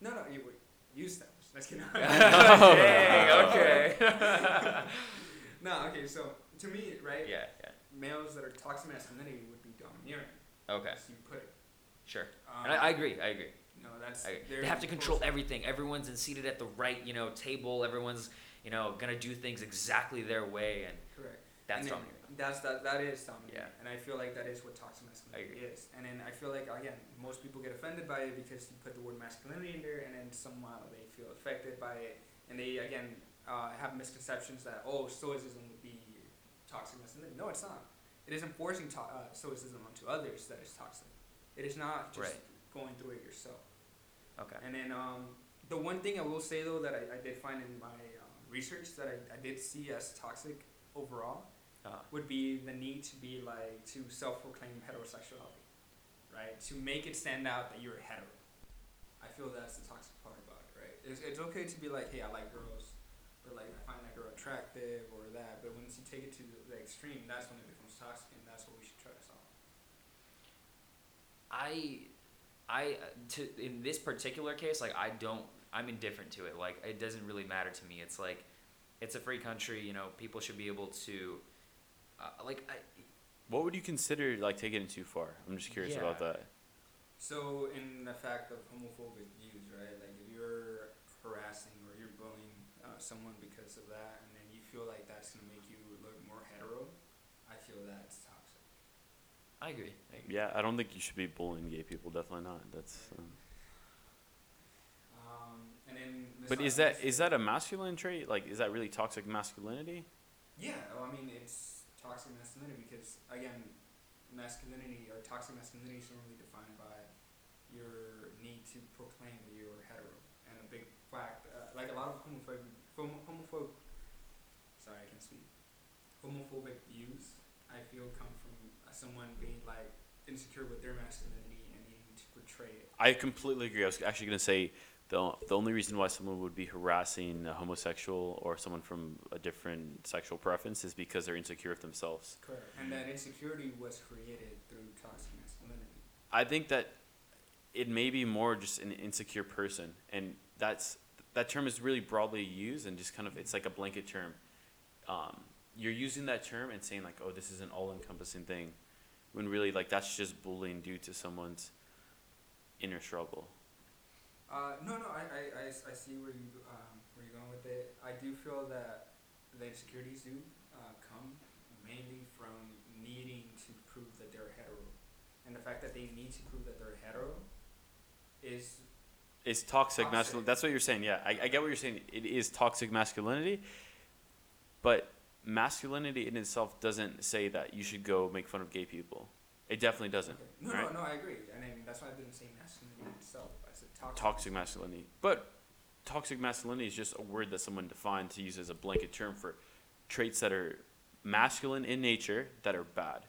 No, no, you you established. Let's get Dang, okay. no, okay. So to me, right? yeah, yeah. Males that are toxic masculinity would be domineering. Okay, As you put it. sure. Um, And I, I agree. I agree. No, that's. I agree. they're have to control everything. Everyone's in seated at the right, you know, table. Everyone's, you know, gonna do things exactly their way, and Correct. that's and domineering. That's that. That is dominating. Yeah. And I feel like that is what toxic masculinity is. And then I feel like again, most people get offended by it because you put the word masculinity in there, and then somehow they feel affected by it, and they again uh, have misconceptions that oh, stoicism would be toxic masculinity. No, it's not. It is enforcing to- uh, stoicism onto others that is toxic. It is not just Right. going through it yourself. Okay. And then um, the one thing I will say though that I, I did find in my um, research that I, I did see as toxic overall Uh, would be the need to be like to self-proclaim heterosexuality, right? To make it stand out that you're a hetero. I feel that's the toxic part about it, right? It's, it's okay to be like, hey, I like girls, but like I find that girl attractive or that. But once you take it to the, the extreme, that's when it becomes toxic, and that's what we should try to solve. I, I to in this particular case, like I don't, I'm indifferent to it. Like it doesn't really matter to me. It's like, it's a free country. You know, people should be able to, uh, like I, What would you consider like taking it too far? I'm just curious about that. So, in the fact of homophobic views, right? Like, if you're harassing or you're bullying uh, someone because of that, and then you feel like that's gonna make you look more hetero, I feel that's toxic. I agree. I agree. Yeah, I don't think you should be bullying gay people. Definitely not. That's. Um, Um, and then. but is that is that a masculine trait? Like, is that really toxic masculinity? Yeah, well, I mean, it's toxic masculinity because again, masculinity or toxic masculinity is normally defined by your need to proclaim that you're hetero, and a big fact, uh, like a lot of homophobic, homophobic, sorry, I can't speak, homophobic views, I feel come from uh, someone being like insecure with their masculinity and needing to portray it. I completely agree. I was actually gonna say the the only reason why someone would be harassing a homosexual or someone from a different sexual preference is because they're insecure of themselves. Correct. And that insecurity was created through toxic masculinity. I think that it may be more just an insecure person, and that's that term is really broadly used and just kind of it's like a blanket term. Um, you're using that term and saying like, oh, this is an all-encompassing thing, when really like that's just bullying due to someone's inner struggle. Uh, no, no, I, I, I, I see where you um, where you're going with it. I do feel that the insecurities do uh, come mainly from needing to prove that they're hetero, and the fact that they need to prove that they're hetero is It's toxic, Toxic. masculinity. That's what you're saying. Yeah, I, I get what you're saying. It is toxic masculinity, but masculinity in itself doesn't say that you should go make fun of gay people. It definitely doesn't. okay. No, right? no, no. I agree, and then that's why I didn't say masculinity itself. I said toxic. Toxic masculinity, but toxic masculinity is just a word that someone defined to use as a blanket term for traits that are masculine in nature that are bad,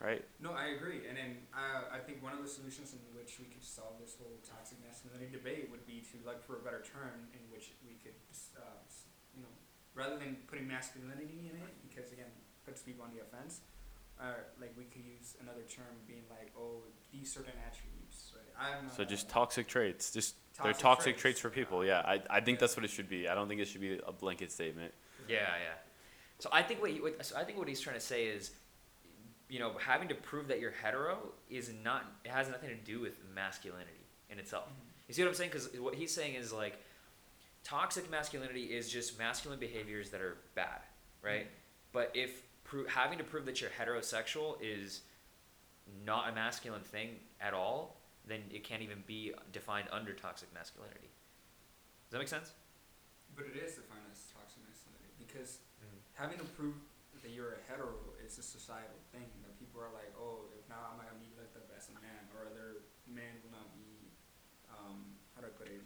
right? No, I agree, and then uh, I think one of the solutions in which we could solve this whole toxic masculinity debate would be to look for a better term in which we could, uh, s- you know, rather than putting masculinity in it, because again, puts people on the offense. Uh, like we could use another term, being like, oh, these certain attributes, right? I'm So just toxic traits. Just they're Toxic toxic traits, traits for people. yeah. Yeah, I, I think Yeah. that's what it should be. I don't think it should be a blanket statement. Yeah, yeah. So I think what, you, what so I think what he's trying to say is, you know, having to prove that you're hetero is not. It has nothing to do with masculinity in itself. Mhm. You see what I'm saying? Because what he's saying is like, toxic masculinity is just masculine behaviors that are bad, right? But if pro- having to prove that you're heterosexual is not a masculine thing at all, then it can't even be defined under toxic masculinity. Does that make sense? But it is defined as toxic masculinity because mm-hmm. having to prove that you're a hetero is a societal thing that people are like, oh, if not, I'm not gonna be looked up as a man, or other men will not be, um, how do I put it,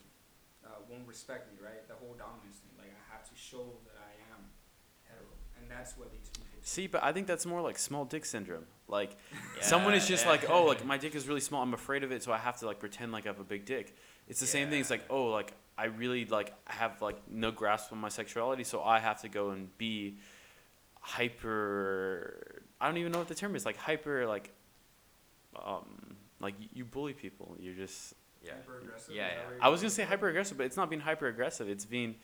uh, won't respect me, right? The whole dominance thing, like I have to show that I am hetero, and that's what leads people. See, but I think that's more like small dick syndrome. Like someone is just yeah. like, oh, like my dick is really small. I'm afraid of it, so I have to like pretend like I have a big dick. It's the same thing. It's like, oh, like I really like have like no grasp on my sexuality, so I have to go and be hyper. I don't even know what the term is. Like hyper, like, um, like you bully people. You're just. Yeah. Hyper-aggressive, Yeah, yeah. I was going gonna say hyper aggressive, but it's not being hyper aggressive. It's being.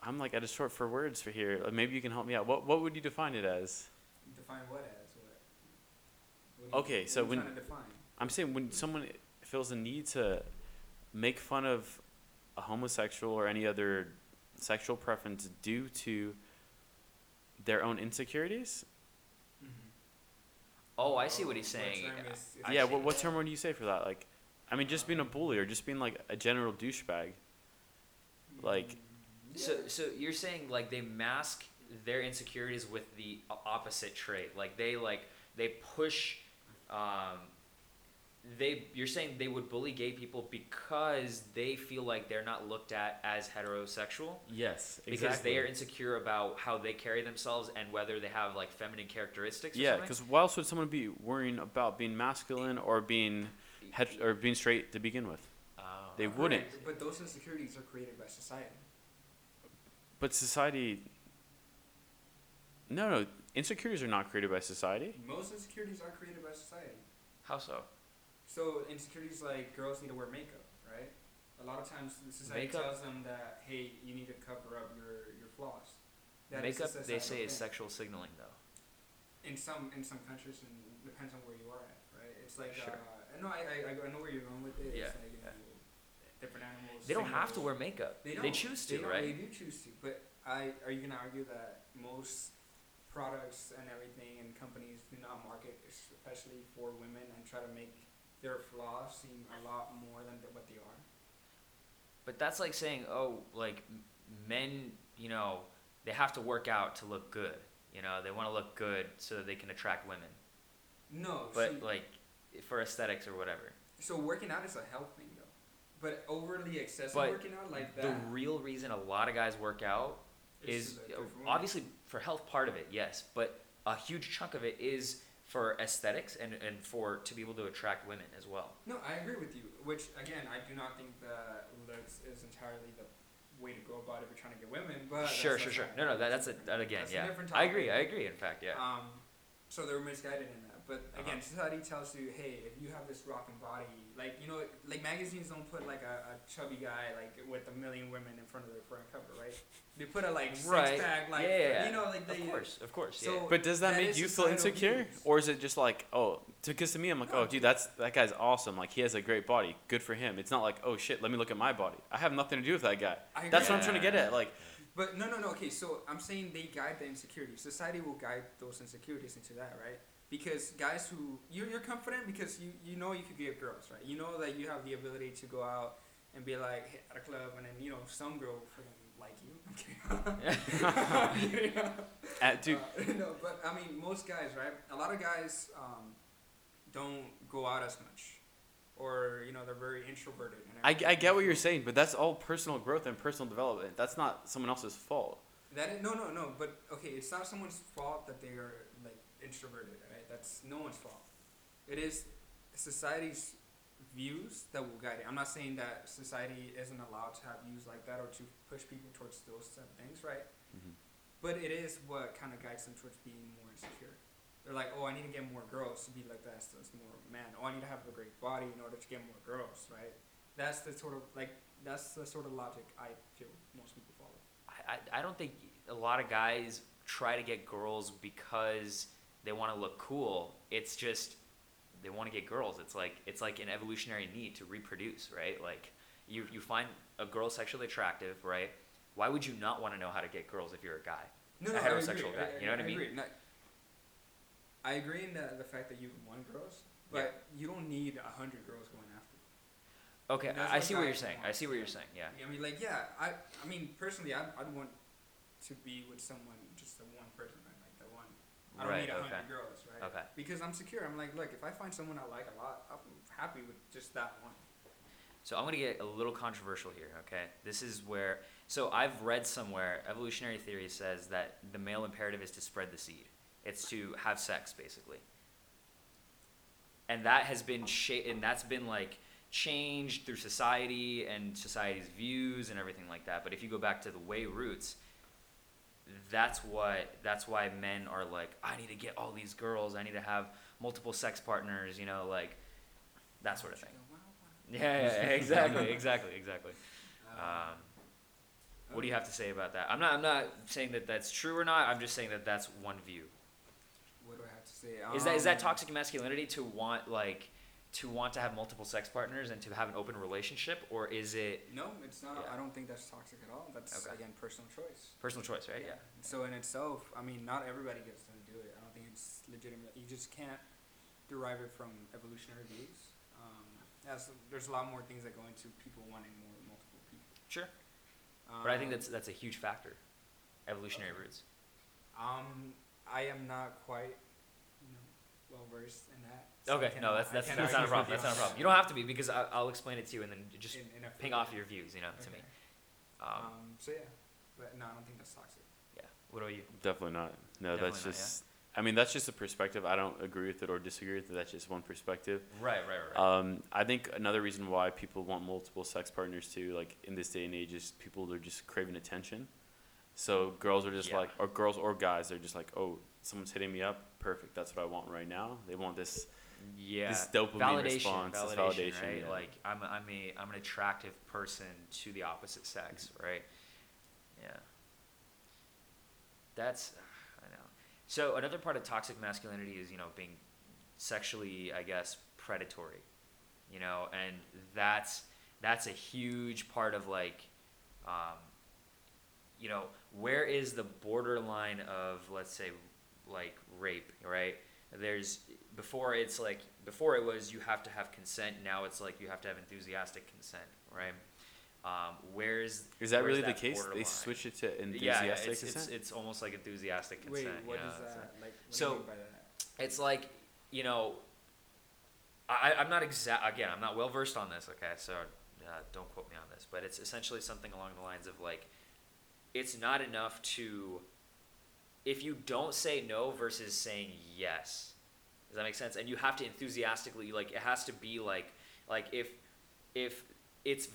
I'm like at a short for words for here. Like, Maybe you can help me out. What what would you define it as? Define what as what? what you- Okay, so when-? I'm saying when someone feels the need to make fun of a homosexual or any other sexual preference due to their own insecurities. Oh, I see what he's saying. is- is I yeah, see. what, what term would you say for that? Like, I mean, just being a bully or just being like a general douchebag. like- Mm, So, so you're saying like they mask their insecurities with the opposite trait. Like they like they push. Um, they you're saying they would bully gay people because they feel like they're not looked at as heterosexual Yes, exactly. because they are insecure about how they carry themselves and whether they have like feminine characteristics. Or Yeah, because why else would someone be worrying about being masculine or being het- or being straight to begin with? Oh. they wouldn't. But those insecurities are created by society. But society. No, no, insecurities are not created by society. Most insecurities are created by society. How so? So insecurities like girls need to wear makeup, right? A lot of times the society Makeup- tells them that hey, you need to cover up your, your flaws. That Makeup they say is sexual signaling though. in some in some countries and depends on where you are at, right? It's like Sure. uh, no, I, I I know where you're going with it. Yeah, like, you yeah. different animals. They don't have to wear makeup. They They, choose They to, don't, right? They do choose to, but I are you gonna argue that most products and everything and companies do not market especially for women and try to make their flaws seem a lot more than th- what they are? But that's like saying, oh, like men, you know, they have to work out to look good. You know, they want to look good so that they can attract women. No, But see, like for aesthetics or whatever. so working out is a health thing though, but overly excessive But working out like that The real reason a lot of guys work out is to the- for women. obviously for health part of it, yes, but a huge chunk of it is for aesthetics and, and for to be able to attract women as well. No, I agree with you. Which again, I do not think that looks is entirely the way to go about it if you're trying to get women. But sure, that's- sure, that's sure. No, no, that, that's a, that again, that's a yeah. I agree, I agree. In fact, yeah. Um, so they're misguided in that. but Uh-huh. again, society tells you, hey, if you have this rocking body, like you know, like magazines don't put like a, a chubby guy like with a million women in front of their front cover, right? They put a like six Right. pack, like Yeah, yeah, yeah. you know, like they. of course, of course. So- yeah. But does that, That make you feel insecure, views. or is it just like, oh, because to me, I'm like, No. oh, dude, that's that guy's awesome. Like he has a great body, good for him. It's not like, oh shit, let me look at my body. I have nothing to do with that guy. I That's agree. what I'm trying to get at. Like, But no, no, no. Okay, so I'm saying they guide the insecurity. Society will guide those insecurities into that, right? Because guys who you're, you're confident because you you know you could get girls, right? You know that you have the ability to go out and be like hit at a club, and then you know some girl freaking like you. I'm at, dude, Uh, no, but I mean most guys, right? A lot of guys um, don't go out as much, or you know they're very introverted. And I, I get what you're saying, but that's all personal growth and personal development. That's not someone else's fault. That is, no, no, no. But okay, it's not someone's fault that they are like introverted, right? That's no one's fault. It is society's views that will guide it. I'm not saying that society isn't allowed to have views like that or to push people towards those type of things, right? Mhm. But it is what kind of guides them towards being more insecure. They're like, oh, I need to get more girls to be like that as more man. Oh, I need to have a great body in order to get more girls, right? That's the sort of like that's the sort of logic I feel most people follow. I, I, I don't think a lot of guys try to get girls because they want to look cool. It's just they want to get girls. It's like it's like an evolutionary need to reproduce, right? Like you you find a girl sexually attractive, right? Why would you not want to know how to get girls if you're a guy? No, A no, heterosexual I agree. guy, you know what I mean? Agree. Not- I agree in the, the fact that you want girls, but you don't need a hundred girls going after you. Okay, I, I see what you're saying. I see what you're saying. Yeah. I mean, like, yeah, I, I mean, personally, I'd, I'd want to be with someone, just the one person, right? Like the one. I don't Right. need a Okay. hundred girls, Okay. Because I'm secure. I'm like, look, if I find someone I like a lot, I'm happy with just that one. So I'm gonna get a little controversial here, okay? This is where so I've read somewhere evolutionary theory says that the male imperative is to spread the seed. It's to have sex basically. And that has been sha- and that's been like changed through society and society's views and everything like that. But if you go back to the way roots, that's what that's why men are like I need to get all these girls, I need to have multiple sex partners, you know, like that sort of thing. Yeah, yeah, exactly, exactly, exactly. Um, what do you have to say about that? I'm not. I'm not saying that that's true or not. I'm just saying that that's one view. What do I have to say? Is that is that Um, toxic masculinity to want like to want to have multiple sex partners and to have an open relationship, or is it No, it's not. Yeah. I don't think that's toxic at all. That's Okay. again personal choice. personal choice, right? Yeah. So in itself, I mean, not everybody gets to do it. I don't think it's legitimate. You just can't derive it from evolutionary views. Um, as there's a lot more things that go into people wanting more multiple people. Sure. But I think Um, that's that's a huge factor. Evolutionary roots. Um, I am not quite, you know, well versed in that. So I Okay. cannot- No, that's that's can't that's not a problem. That's not a problem. You don't have to be because I, I'll explain it to you and then just In- in ping off your views, you know, to me. Um, Um, so yeah, but no, I don't think that's toxic. yeah. What about you? Definitely not. No, Definitely that's not, yeah? just. I mean, that's just a perspective. I don't agree with it or disagree with it. That's just one perspective. Right, right, right. Um, I think another reason why people want multiple sex partners too, like in this day and age, is people are just craving attention. So girls are just Yeah. like, or girls or guys, they're just like, oh, someone's hitting me up, perfect. That's what I want right now. They want this. Yeah. This dopamine validation, response, validation, validation, right? Yeah. like i'm i'm a i'm an attractive person to the opposite sex right? Yeah. That's i know. So another part of toxic masculinity is you know being sexually i guess predatory you know? And that's that's a huge part of like um, you know where is the borderline of let's say like rape right? There's before it's like before it was you have to have consent now it's like you have to have enthusiastic consent right um, where's Is that where's really the that case? They borderline? switch it to yeah, enthusiastic yeah it's, it's, consent. it's almost like enthusiastic Wait, consent what you know, is that? Like, what So- do you mean by that? it's like you know I, i'm not exact again i'm not well versed on this okay so uh, don't quote me on this but it's essentially something along the lines of like it's not enough to if you don't say no versus saying yes does that make sense and you have to enthusiastically like it has to be like like if if it's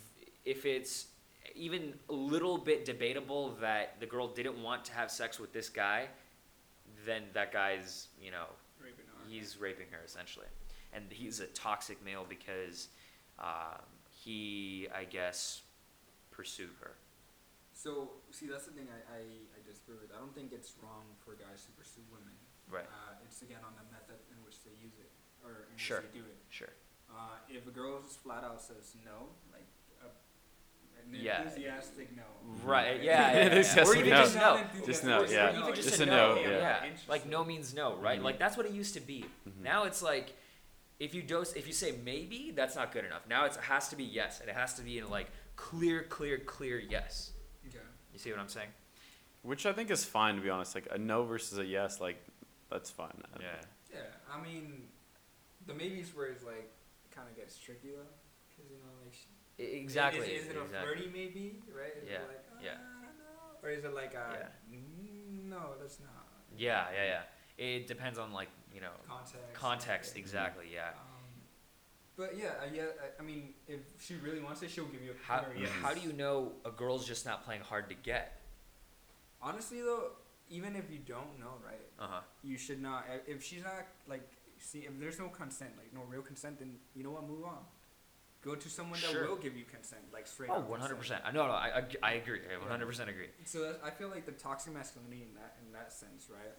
if it's even a little bit debatable that the girl didn't want to have sex with this guy then that guy's you know Raping he's raping her essentially, and he's a toxic male because um, he, I guess, pursued her. So see, that's the thing I, I, I disagree with. I don't think it's wrong for guys to pursue women. Right. Uh, it's again on the method in which they use it or in Sure. which they do it. Sure. Uh, if a girl just flat out says no, like a, an Yeah. enthusiastic no. Right. Yeah. yeah, yeah, It's yeah. just Or even no. just no. Just Or- no, or yeah. even just, Just a a no. no, Yeah. yeah. Like no means no, right? Mhm. Like that's what it used to be. Mhm. Now it's like if you dose if you say maybe, that's not good enough. Now it's, it has to be yes, and it has to be in like clear, clear, clear yes. Okay. You see what I'm saying? Which I think is fine to be honest. Like a no versus a yes, like that's fine. I don't know. Yeah, I mean, the maybes where it's like kind of gets tricky though, because you know like. sh- Exactly. Is, is it a exactly. flirty maybe, right? Is Yeah, like, uh, yeah. I don't know. Or is it like a Yeah. "Mm, no, that's not. Yeah, yeah, yeah. It depends on like you know Context. context. okay. Exactly. Yeah. Um, but yeah, I, yeah. I, I mean, if she really wants it, she'll give you a How clear yes. how do you know a girl's just not playing hard to get? Honestly, though, even if you don't know, right, Uh huh. you should not. If she's not like, see, if there's no consent, like no real consent, then you know what, move on. Go to someone that Sure. will give you consent, like straight. Oh, 100 consent. percent. No, no, I, I, I agree. I 100 percent agree. So that's, I feel like the toxic masculinity in that in that sense, right,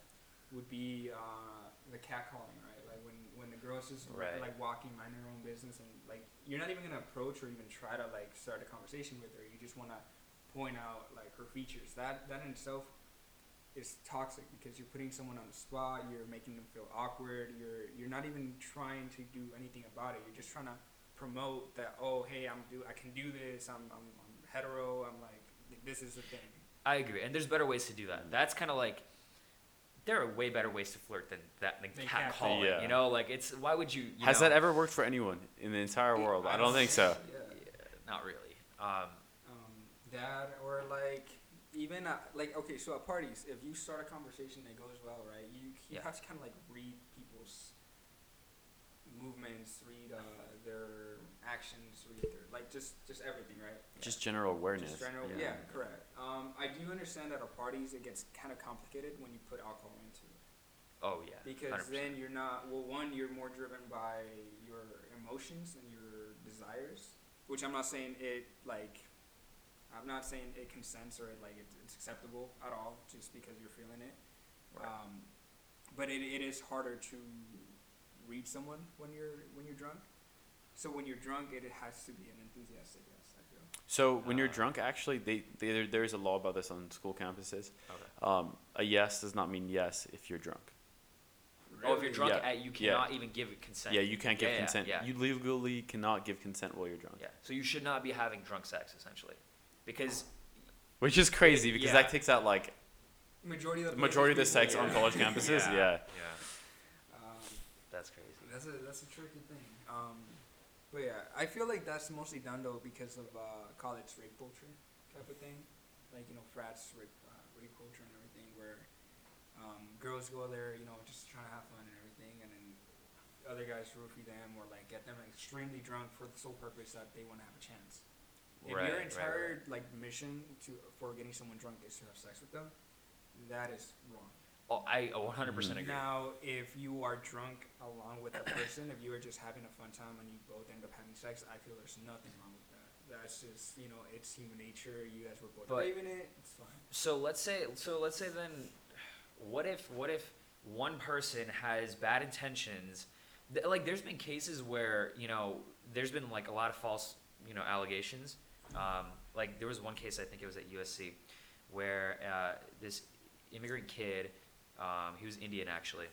would be uh, the catcalling, right? Like when when the girl's just Right. like walking, minding her own business, and like you're not even gonna approach or even try to like start a conversation with her. You just wanna point out like her features. That that in itself is toxic because you're putting someone on the spot. You're making them feel awkward. You're you're not even trying to do anything about it. You're just trying to promote that. Oh, hey, I'm do I can do this. I'm I'm, I'm hetero. I'm like this is the thing. I agree. And there's better ways to do that. That's kind of like there are way better ways to flirt than that than Than cat calling. Yeah. You know, like it's why would you? you Has know, that ever worked for anyone in the entire world? I don't think so. Yeah. Yeah, not really. Um, Um, that or like even uh, like okay, so at parties, if you start a conversation that goes well, right? You you Yeah. have to kind of like read people's movements, read uh, their actions, read their like just just everything, right? Just general awareness. Just general, yeah, correct. Um, I do understand that at parties it gets kind of complicated when you put alcohol into it oh yeah. because 100%. then you're not well. One, you're more driven by your emotions and your desires, which I'm not saying it like. I'm not saying it consents or it, like it, it's acceptable at all, just because you're feeling it. Right. Um, but it, it is harder to read someone when you're when you're drunk. So when you're drunk, it has to be an enthusiastic yes. I feel. So when you're Uh, drunk, actually, they, they there, there's a law about this on school campuses. Okay. Um, a yes does not mean yes if you're drunk. Oh, if you're drunk, Yeah. at, you Yeah. cannot even give it consent. Yeah, you can't give Yeah, yeah, consent. yeah. You legally cannot give consent while you're drunk. Yeah. So you should not be having drunk sex essentially, because Which is crazy because Yeah. that takes out like Majority of the the majority of the sex people- on college campuses. Yeah. Yeah. Um, That's crazy. That's a that's a tricky thing. Um, but yeah, I feel like that's mostly done though because of uh, college rape culture type of thing, like you know frats rape uh, rape culture and everything, where um, girls go there, you know, just trying to have fun and everything, and then other guys roofie them or like get them extremely drunk for the sole purpose that they want to have a chance. If Right, your right, entire like mission to for getting someone drunk is to have sex with them, that is wrong. Oh, I 100 percent agree. Now, if you are drunk along with a person, if you are just having a fun time and you both end up having sex, I feel there's nothing wrong with that. That's just you know, it's human nature. You guys were both But- craving it. It's fine. So let's say so let's say then what if what if one person has bad intentions like there's been cases where you know there's been like a lot of false you know allegations um, like there was one case i think it was at usc where uh, this immigrant kid um, he was indian actually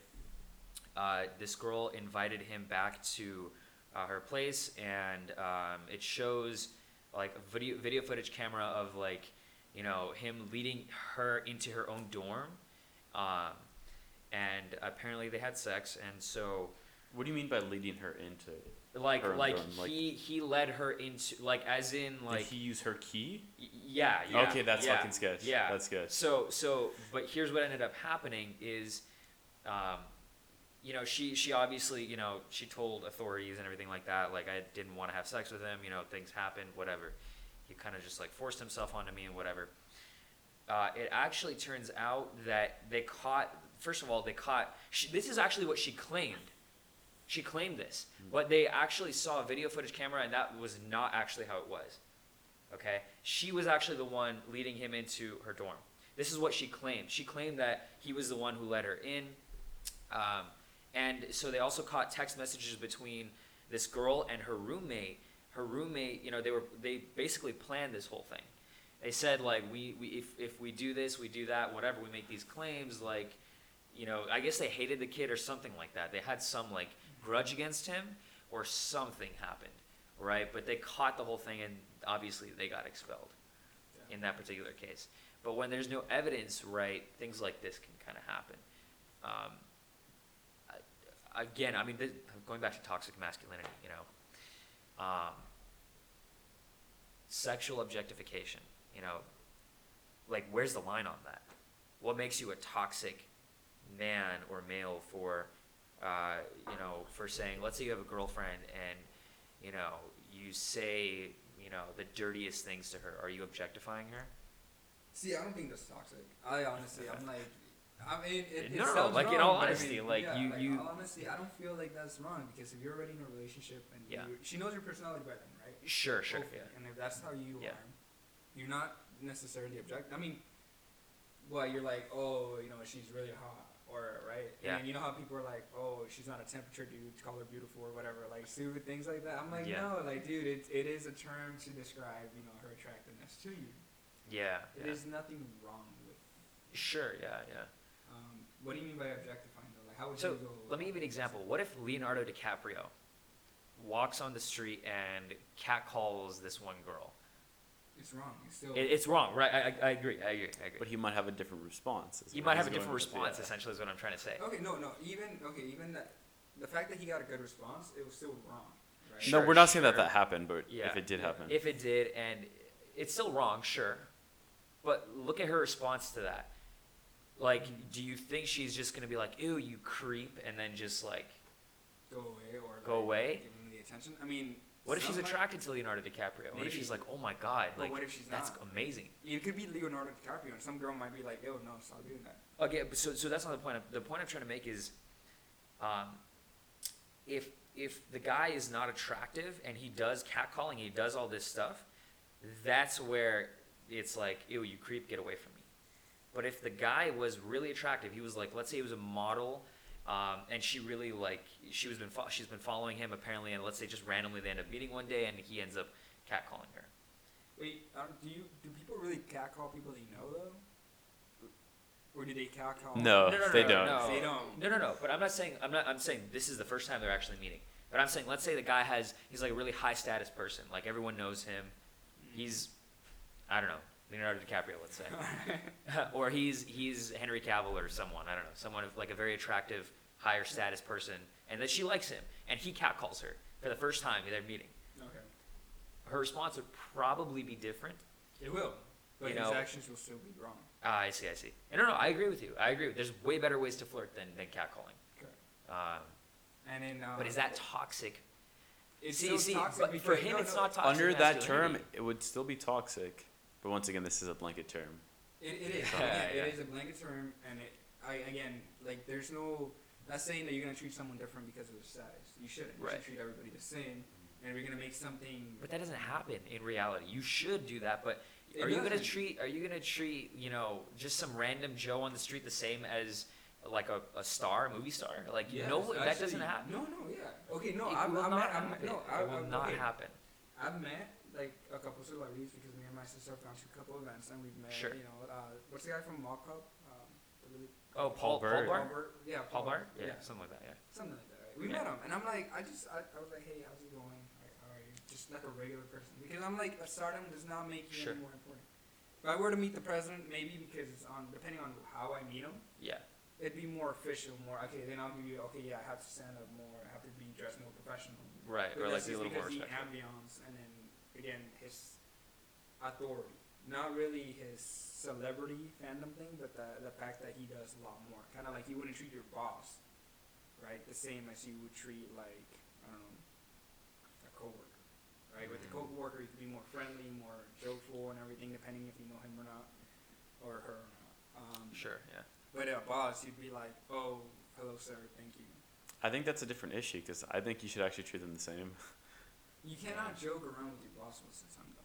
uh, this girl invited him back to uh, her place and um, it shows like video video footage camera of like you know him leading her into her own dorm um, and apparently they had sex and so What do you mean by leading her into it? Like Her like dorm, like- he he led her into like as in like Did he use her key? y- yeah, yeah okay, that's yeah, fucking sketch. yeah That's good. so so but here's what ended up happening is um you know she she obviously you know she told authorities and everything like that like i didn't want to have sex with him you know things happened whatever he kind of just like forced himself onto me and whatever uh, it actually turns out that they caught first of all they caught she, this is actually what she claimed She claimed this, but they actually saw a video footage camera, and that was not actually how it was. Okay, she was actually the one leading him into her dorm. This is what she claimed. She claimed that he was the one who let her in, um, and so they also caught text messages between this girl and her roommate. Her roommate, you know, they were they basically planned this whole thing. They said like we, we if if we do this, we do that, whatever. We make these claims like, you know, I guess they hated the kid or something like that. They had some like grudge against him or something happened, right? But they caught the whole thing and obviously they got expelled Yeah. in that particular case. But when there's no evidence, right, things like this can kind of happen. Um, again, I mean, this, going back to toxic masculinity, you know, um, sexual objectification, you know, like where's the line on that? What makes you a toxic man or male for, uh, you know, for saying, let's say you have a girlfriend and, you know, you say, you know, the dirtiest things to her. Are you objectifying her? See, I don't think that's toxic. I honestly, I'm like, I mean, it, it No, no, no, like, in all but I honesty, mean, like, yeah, you- like, you- honestly, I don't feel like that's wrong because if you're already in a relationship and Yeah. you, she knows your personality by then, right. Sure, sure, Hopefully. yeah. And if that's how you Yeah. are, you're not necessarily object. I mean, well, you're like, oh, you know, she's really hot, or right? Yeah. And you know how people are like, oh, she's not a temperature dude, call her beautiful or whatever, like stupid things like that. I'm like, Yeah. no, like, dude, it, it is a term to describe, you know, her attractiveness to you. Yeah. It yeah. is nothing wrong with. Sure, yeah, yeah. Um, what do you mean by objectifying though? Like, how would So you go? let me give you an example. What if Leonardo DiCaprio walks on the street and catcalls this one girl? It's wrong. It's still. It, it's wrong, right? I, I, I agree. I agree. I agree. But he might have a different response. is you might have a different response. yeah. Essentially, is what I'm trying to say. okay, no, no. Even okay, even that, the fact that he got a good response, it was still wrong. Right? Sure, no, we're not saying that that happened, but Yeah. if it did happen, If it did, and it's still wrong, sure. But look at her response to that. Like, do you think she's just gonna be like, "Ew, you creep," and then just like, Go away or Go like, away? Give him the attention. I mean, what if she's attracted to Leonardo DiCaprio? What if she's like, "Oh my god, But like, what if she's that's not? amazing." It could be Leonardo DiCaprio, and some girl might be like, "Yo, no, stop doing that." Okay, but so so that's not the point. The point I'm trying to make is, um, if if the guy is not attractive and he does catcalling, he does all this stuff, that's where it's like, ew, you creep, get away from me. But if the guy was really attractive, he was like, let's say he was a model, um, and she really like she was been fo- she's been following him apparently, and let's say just randomly they end up meeting one day, and he ends up catcalling her. Wait, um, do you do people really catcall people they know though? Or do they catcall? No, no, no, they no, don't. No. They don't. No, no, no. But I'm not saying I'm not. I'm saying this is the first time they're actually meeting. But I'm saying, let's say the guy has he's like a really high status person, like everyone knows him. He's, I don't know, Leonardo DiCaprio, let's say, or he's he's Henry Cavill or someone. I don't know, someone of like a very attractive, higher status person, and that she likes him, and he catcalls her for the first time in their meeting. Okay. Her response would probably be different. It will, but You his know- actions will still be wrong. Ah, I see, I see. And no, no, I agree with you. I agree. There's way better ways to flirt than than catcalling. Correct. Um, And then. Um, but is that toxic? It's see, still see, toxic but for him, no, it's not toxic. Under that term, it would still be toxic. But once again, this is a blanket term. It, it is. Yeah, again, yeah. It is a blanket term, and it. I again, like, there's no. Not saying that you're gonna treat someone different because of their status. You shouldn't. You Right. should treat everybody the same. And if you're gonna make something. But that doesn't happen in reality. You should do that, but It are you gonna treat are you gonna treat, you know, just some random Joe on the street the same as like a, a star, a movie star? Like Yes, no that doesn't happen. No, no, yeah. Okay, no, it I've, will I've not met, I'm, happen. no, it I, will I, not okay. happen. I've met like a couple celebrities because me and my gone to a couple events and we've met. Sure. You know, uh, what's the guy from Mall Cop? Um, the really Oh, Paul Paul Paul Bart. Bart? Bart? Yeah, Paul Bart? Yeah, Yeah, something like that, yeah. something like that. Right? We Yeah. met him, and I'm like, I just, I, I was like, hey, how's it going? Like, how are you? Just like a regular person, because I'm like, a stardom does not make you Sure. any more important. If I were to meet the president, maybe because it's on, depending on how I meet him, Yeah. it'd be more official, more okay. Then I'll give you, okay, yeah, I have to stand up more, I have to be dressed more professional. Right. But Or like be a little more because the respectful. ambiance and then again his authority, not really his celebrity fandom thing, but the the fact that he does a lot more. Kind of like you wouldn't treat your boss, right, the same as you would treat like I don't know a coworker, right? With a coworker, you could be more friendly, more jokeful, and everything, depending if you know him or not, or her or not. Um, Sure, yeah. But a boss, you'd be like, oh, hello, sir, thank you. I think that's a different issue because I think you should actually treat them the same. You cannot joke around with your boss most of the time, though.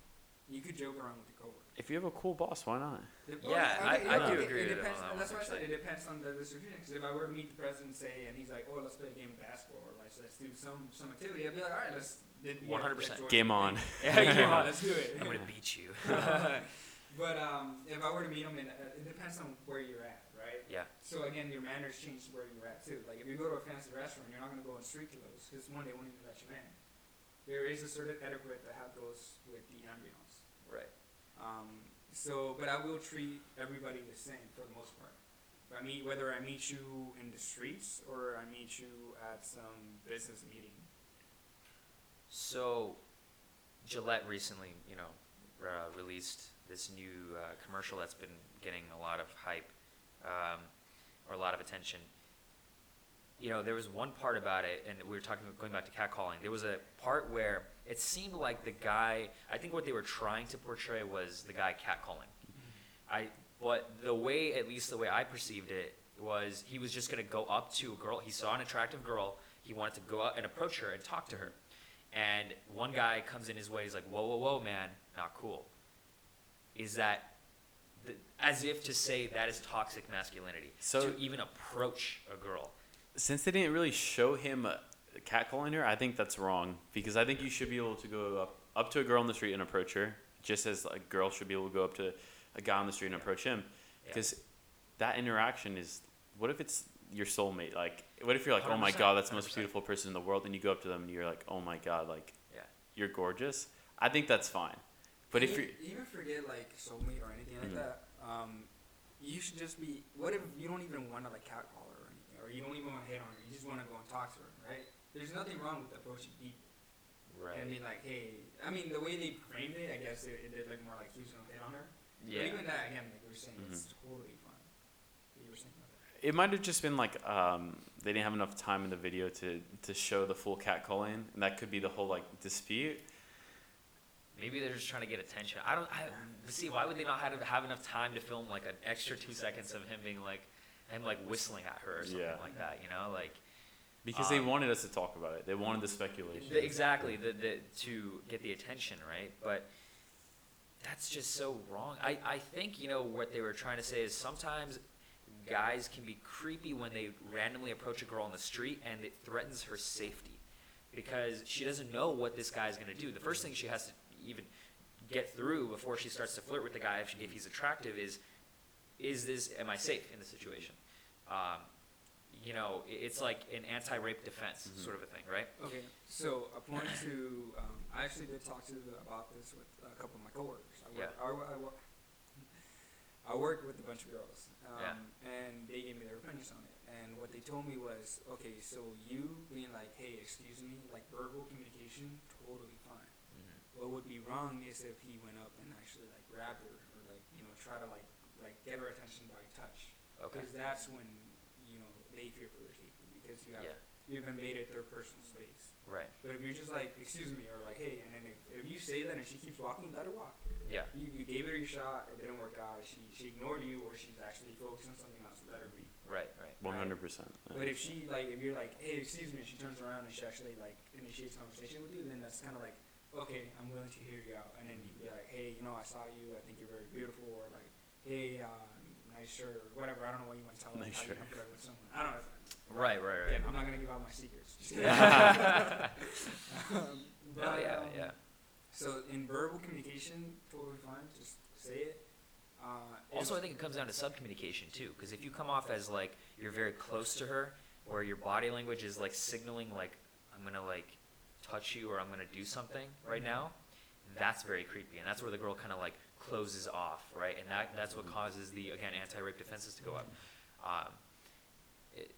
You could joke around with your coworker. If you have a cool boss, why not? If- Yeah, I- I do agree It with depends. on that that's why I said it depends on the distribution. Because if I were to meet the president, say, and he's like, "Oh, let's play a game of basketball, or let's let's do some some activity," I'd be like, "All right, let's." did- 100%. Game on. Yeah, game game on. on. Let's do it. I'm gonna beat you. But um, if I were to meet him, and uh, it depends on where you're at, right? yeah. So again, your manners change to where you're at too. Like if you go to a fancy restaurant, you're not gonna go in street clothes because one, they won't even let you in. There is a certain etiquette that have goes with the ambiance. Right. Um, so, but I will treat everybody the same for the most part. I meet whether I meet you in the streets or I meet you at some business meeting. So, Gillette recently, you know, uh, released this new uh, commercial that's been getting a lot of hype um, or a lot of attention. You know, there was one part about it, and we were talking about going back to catcalling. There was a part where it seemed like the guy. I think what they were trying to portray was the guy catcalling. I, but the way, at least the way I perceived it, was he was just gonna go up to a girl. He saw an attractive girl. He wanted to go out and approach her and talk to her. And one guy comes in his way. He's like, "Whoa, whoa, whoa, man, not cool." Is that the, as if to say that is toxic masculinity So- to even approach a girl? Since they didn't really show him catcalling her, I think that's wrong because I think you should be able to go up up to a girl on the street and approach her, just as a girl should be able to go up to a guy on the street and approach him, Yeah. because that interaction is. What if it's your soulmate? Like, what if you're like, oh my god, that's the most 100%. beautiful person in the world, and you go up to them and you're like, oh my god, like, Yeah. you're gorgeous. I think that's fine. But if even, you're even forget like soulmate or anything like Mhm. that, um, you should just be. What if you don't even want to like catcall her or anything, or you don't even want to hit on her? You just want to go and talk to her, right? There's nothing wrong with approaching people. Right. I mean, like, hey, I mean, the way they framed it, I guess it, it did look more like he was gonna hit on her. yeah. But even that, again, like we were saying, Mm-hmm. it's totally fine. What you were saying about that. It might have just been like um, they didn't have enough time in the video to, to show the full catcalling, and that could be the whole like dispute. Maybe they're just trying to get attention. I don't. I see. Why would they not have have enough time to film like an extra two seconds of him being like, him like whistling at her or something Yeah. like that? You know, like Because they Um, wanted us to talk about it. They wanted the speculation. the, exactly the, the to get the attention, right? But that's just so wrong. I I think you know what they were trying to say is sometimes guys can be creepy when they randomly approach a girl on the street and it threatens her safety because she doesn't know what this guy is going to do. The first thing she has to even get through before she starts to flirt with the guy if, she, if he's attractive is is this am I safe in this situation? Um, you know, it's like an anti-rape defense Mhm. sort of a thing, right? Okay, so a point to, um, I actually did talk to about this with a couple of my coworkers. I work, Yeah. I, wo- I, wo- I worked with a bunch of girls, um, Yeah. and they gave me their opinions on it. And what they told me was, okay, so you being like, hey, excuse me, like verbal communication, totally fine. Mm-hmm. What would be wrong is if he went up and actually like grabbed her or like you know try to like like get her attention by touch. Okay. Because that's when you know they fear for their safety because you have Yeah. you've invaded their personal space. Right. But if you're just like excuse me or like hey, and then if, if you say that and she keeps walking, let her walk. Yeah. You, you gave it your shot, it didn't work out. She she ignored you or she's actually focused on something else. Let her be. Right. Right. One hundred percent. But if she like if you're like hey excuse me, and she turns around and she actually like initiates conversation with you, then that's kind of like okay, I'm willing to hear you out. And then you can be like, hey, you know, I saw you. I think you're very beautiful. Or like, hey, uh, nice shirt or whatever. I don't know what you want to tell them. Nice shirt. with someone. I don't know. Right. Right. Again, Right. I'm not gonna give out my secrets. Kidding. um, No. Yeah. um, Yeah. So in verbal communication, totally fine. Just say it. Uh, Also, I think it comes down to subcommunication too, because if you come off as like you're very close to her, or your body language is like signaling like I'm gonna like touch you or I'm gonna do something right now, that's very creepy, and that's where the girl kind of like closes off, right? And that that's what causes the again anti-rape defenses to go up. Um, it,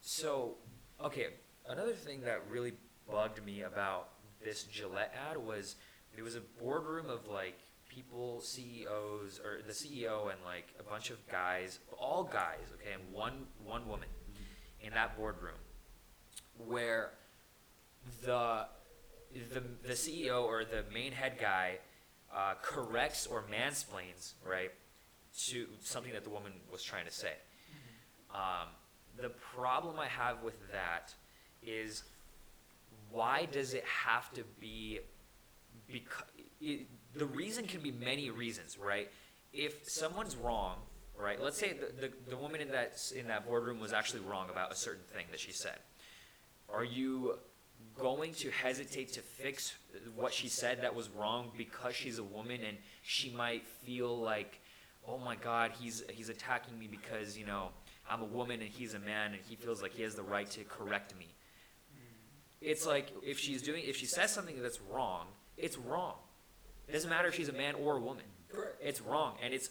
so, okay, another thing that really bugged me about this Gillette ad was it was a boardroom of like people, CEOs, or the CEO and like a bunch of guys, all guys, okay, and one one woman in that boardroom, where the the the CEO or the main head guy uh, corrects or mansplains right to something that the woman was trying to say. Um, the problem I have with that is why does it have to be because it, the reason can be many reasons, right? If someone's wrong, right? Let's say the, the, the woman in that in that boardroom was actually wrong about a certain thing that she said. Are you going to hesitate to fix what she said that was wrong because she's a woman and she might feel like, oh my God, he's he's attacking me because you know I'm a woman and he's a man and he feels like he has the right to correct me. It's like if she's doing if she says something that's wrong, it's wrong. It doesn't matter if she's a man or a woman. It's wrong and it's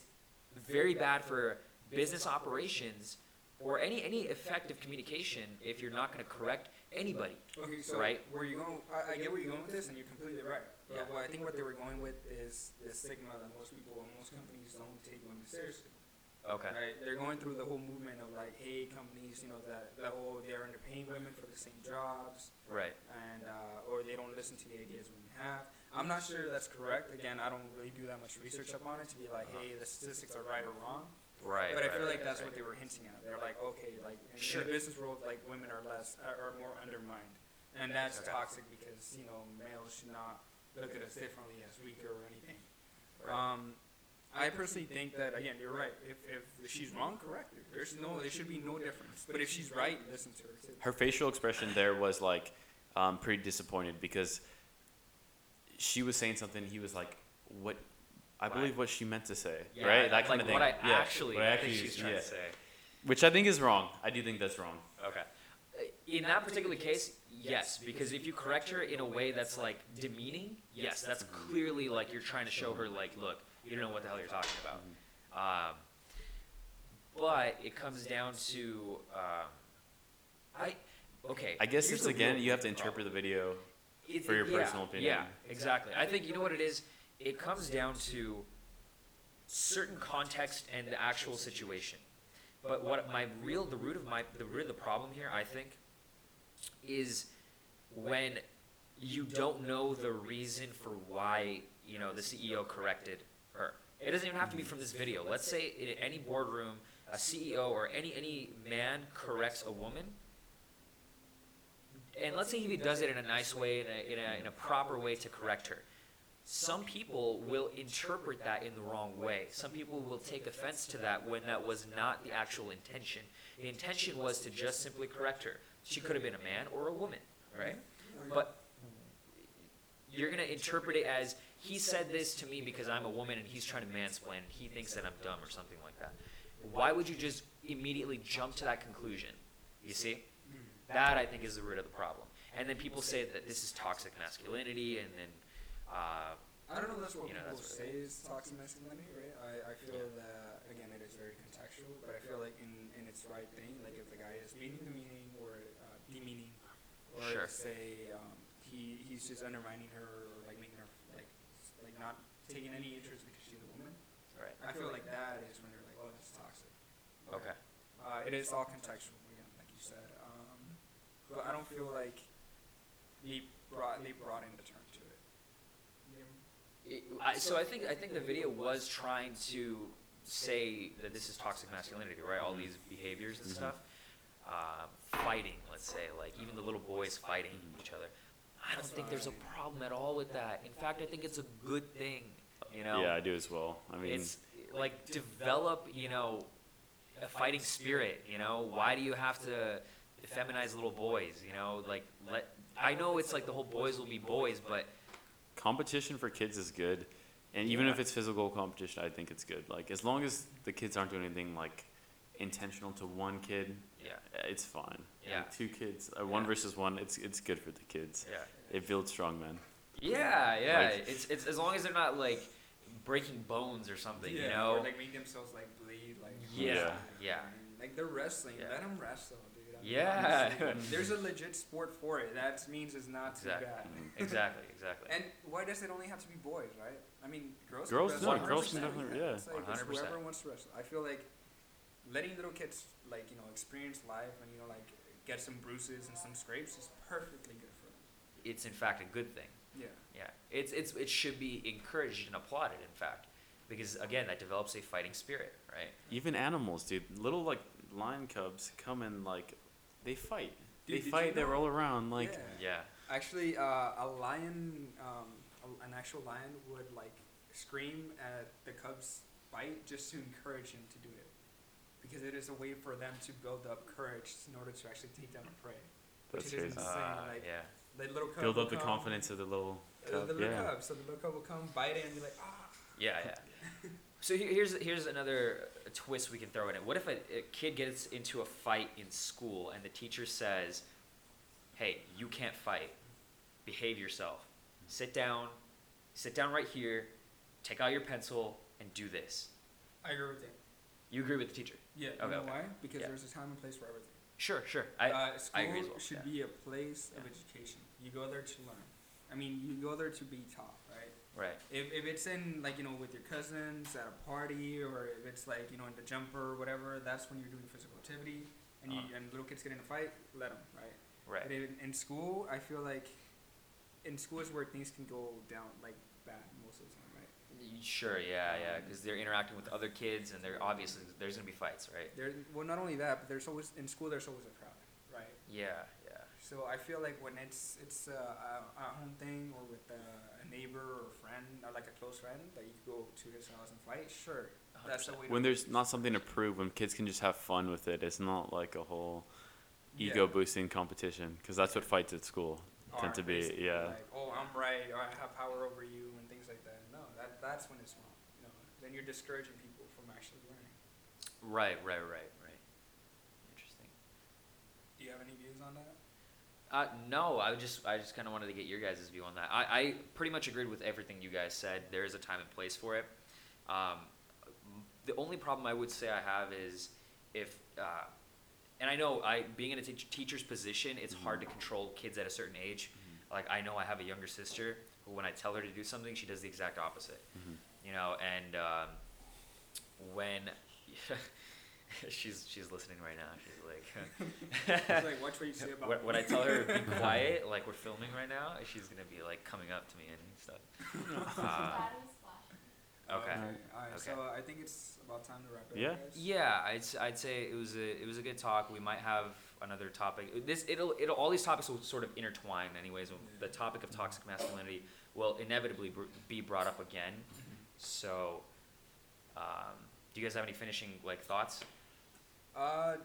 very bad for business operations or any any effective communication if you're not going to correct anybody. Okay, so Right. where you going? I, I get where you're going with this, and you're completely right. But Yeah. what I think what they were going with is the stigma that most people and most companies don't take women seriously. Okay. Right? They're going through the whole movement of like, hey, companies, you know, that that whole they're underpaying women for the same jobs, Right. and uh, or they don't listen to the ideas women have. I'm not sure that's correct. Again, I don't really do that much research up on it to be like, hey, the statistics are right or wrong. Right. But I right, feel right, like that's right. what they were hinting at. They're like, okay, like in, Sure. in the business world, like women are less are, are more undermined, and that's Okay. toxic because you know males should not look at us differently as weaker or anything. Right. Um, I personally think that again, you're right. If, if she's wrong, correct her. There's no, there should be no difference. But if she's right, listen to her too. her facial expression there was like um, pretty disappointed because she was saying something. He was like, "What?" I Right. believe what she meant to say, Yeah, right? like That kind of thing. what I yeah. actually what I think she's trying yeah. to say. Which I think is wrong. I do think that's wrong. Okay. In that particular case, yes, because if you correct her in a way that's like demeaning, yes, that's clearly like you're trying to show her like, look, you don't know what the hell you're talking about. Um, but it comes down to, um, I, okay. I guess it's again you have to problem. interpret the video. It- for your yeah, personal opinion. Yeah, exactly. I think you know what it is. It comes down to certain context and the actual situation. But what my real the root of my the root of the problem here, I think, is when you don't know the reason for why you know the CEO corrected her. It doesn't even have to be from this video. Let's say in any boardroom, a CEO or any any man corrects a woman and let's say he does it in a nice way, in a, in a, in a proper way to correct her. Some people will interpret that in the wrong way. Some people will take offense to that when that was not the actual intention. The intention was to just simply correct her. She could have been a man or a woman, right? But you're going to interpret it as he said this to me because I'm a woman and he's trying to mansplain. And he thinks that I'm dumb or something like that. Why would you just immediately jump to that conclusion? You see? That I think is the root of the problem. And then people say that this is toxic masculinity, and then uh, I don't know. That's what You know, people that's say is toxic masculinity, right? I, I feel that again, it is very contextual, but I feel like in, in its right thing, like if the guy is meaning demeaning or uh, demeaning, or Sure. say um, he he's just undermining her or like making her like like not taking any interest because she's a woman. right. I feel like that is when they're like, oh, that's toxic. Okay. Uh, it is all contextual again, like you said. Um, but I don't feel like they brought they brought in the term it. I, so I think I think the video was trying to say that this is toxic masculinity, right? All these behaviors and Mhm. stuff, um, fighting. Let's say, like even the little boys fighting each other. I don't think there's a problem at all with that. In fact, I think it's a good thing. You know, Yeah, I do as well. I mean, it's like develop you know a fighting spirit you know why do you have to feminize little boys you know like let i know it's like the whole boys will be boys but competition for kids is good, and even if it's physical competition, I think it's good. Like as long as the kids aren't doing anything like intentional to one kid, yeah uh, it's fine. Yeah. Like, two kids, uh, one Yeah. versus one, it's it's good for the kids. yeah It builds strong men. yeah yeah Like- it's, it's as long as they're not like breaking bones or something you Or know like making themselves like bleed, like yeah yeah Like they're wrestling. Yeah. Let them wrestle, dude. I mean, Yeah. there's a legit sport for it. That means it's not too Exactly. bad. exactly exactly And why does it only have to be boys, right? I mean, girls. Girls can do, wrestle. girls can 100%, definitely- yeah. It's like 100%. whoever wants to wrestle. I feel like letting little kids like you know experience life and you know like get some bruises and some scrapes is perfectly good for them. it's in fact a good thing Yeah. yeah it's it's it should be encouraged and applauded in fact because again that develops a fighting spirit right Even animals, dude. Little like lion cubs come and like they fight. Dude, they fight. you They roll around like. Yeah. Yeah. Actually, uh, a lion, um, a, an actual lion would like scream at the cub's bite just to encourage him to do it, because it is a way for them to build up courage in order to actually take down a prey. Which That's it is crazy. insane. Uh, like yeah. the little cub Build up the come, confidence of the little cub. the little yeah. cub. So the little cub will come, bite it, and be like, ah. Yeah, yeah. So here- here's here's another uh, twist we can throw in it. What if a, a kid gets into a fight in school and the teacher says, "Hey, you can't fight. Behave yourself. Sit down. Sit down right here. Take out your pencil and do this." I agree with that. You agree with the teacher? Yeah. Okay, you know okay. why? Because Yeah. there's a time and place for everything. Sure, sure. I uh, school I agree well. should yeah. be a place of education. You go there to learn. I mean, you go there to be taught, right? If, if it's in like you know with your cousins at a party or if it's like you know in the jumper or whatever, that's when you're doing physical activity and you Uh-huh. and little kids get in a fight, let them, right? Right. But in, in school, I feel like in school is where things can go down like bad most of the time, right? Sure, yeah, yeah, because they're interacting with other kids, and they're obviously there's gonna be fights, right? There, well, not only that, but there's always in school there's always a crowd, right? Yeah, So I feel like when it's it's a, a, a home thing or with a, a neighbor or friend or like a close friend that you could go to his house and fight, sure, that's the way. to When there's it. not something to prove, when kids can just have fun with it, it's not like a whole Yeah. ego boosting competition because that's what fights at school tend to be. Yeah. Like, oh, I'm right, or I have power over you, and things like that. No, that that's when it's wrong. You know, then you're discouraging people from actually learning. right, right, right, right. Interesting. Do you have any views on that? Uh, no, I just I just kind of wanted to get your guys' view on that. I, I pretty much agreed with everything you guys said. There is a time and place for it. Um, the only problem I would say I have is if, uh, and I know I being in a teach teacher's position, it's hard to control kids at a certain age. Like I know I have a younger sister who, when I tell her to do something, she does the exact opposite. Mhm. You know, and um, when she's she's listening right now, she's like. It's like, watch what you say about when, me. when I tell her to be quiet, like we're filming right now, she's gonna be like coming up to me and stuff. Uh, okay. All right. Okay. So I think it's about time to wrap it Yeah. up. Guys. Yeah, I'd, s- I'd say it was a it was a good talk. We might have another topic. This it'll it'll all these topics will sort of intertwine. Anyways, the topic of toxic masculinity will inevitably br- be brought up again. So, um, do you guys have any finishing like thoughts? Uh,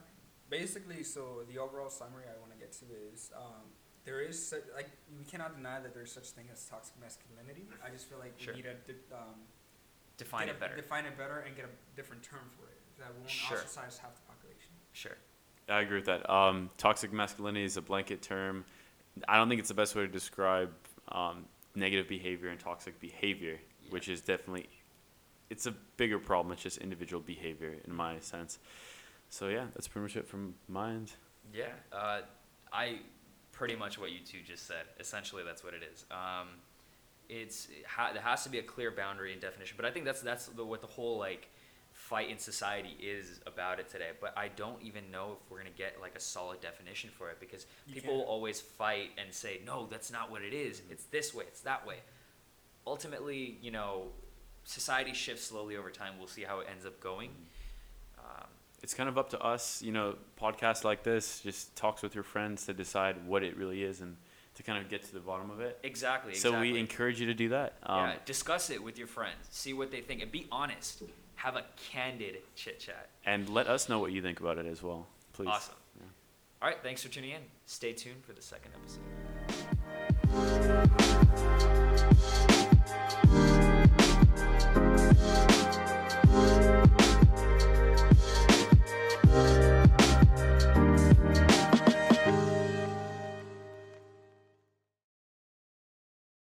basically, so the overall summary I want to get to is um, there is such, like we cannot deny that there's such thing as toxic masculinity. I just feel like Sure. we need to di- um, Define it a- better. Define it better and get a different term for it that won't Sure. ostracize half the population. Sure. I agree with that. Um, toxic masculinity is a blanket term. I don't think it's the best way to describe um, negative behavior and toxic behavior, Yeah. which is definitely it's a bigger problem. It's just individual behavior in my sense. So yeah, that's pretty much it from my end. Yeah, uh, I pretty much what you two just said. Essentially, that's what it is. Um, it's it ha- there has to be a clear boundary and definition, but I think that's that's the, what the whole like fight in society is about it today. But I don't even know if we're gonna get like a solid definition for it because You people can't. always fight and say no, that's not what it is. It's this way. It's that way. Ultimately, you know, society shifts slowly over time. We'll see how it ends up going. Um, It's kind of up to us, you know, podcasts like this, just talks with your friends to decide what it really is and to kind of get to the bottom of it. exactly. So exactly. we encourage you to do that. Um, yeah, discuss it with your friends. See what they think, and be honest. Have a candid chit chat. And let us know what you think about it as well, please. Awesome. Yeah. All right, thanks for tuning in. Stay tuned for the second episode.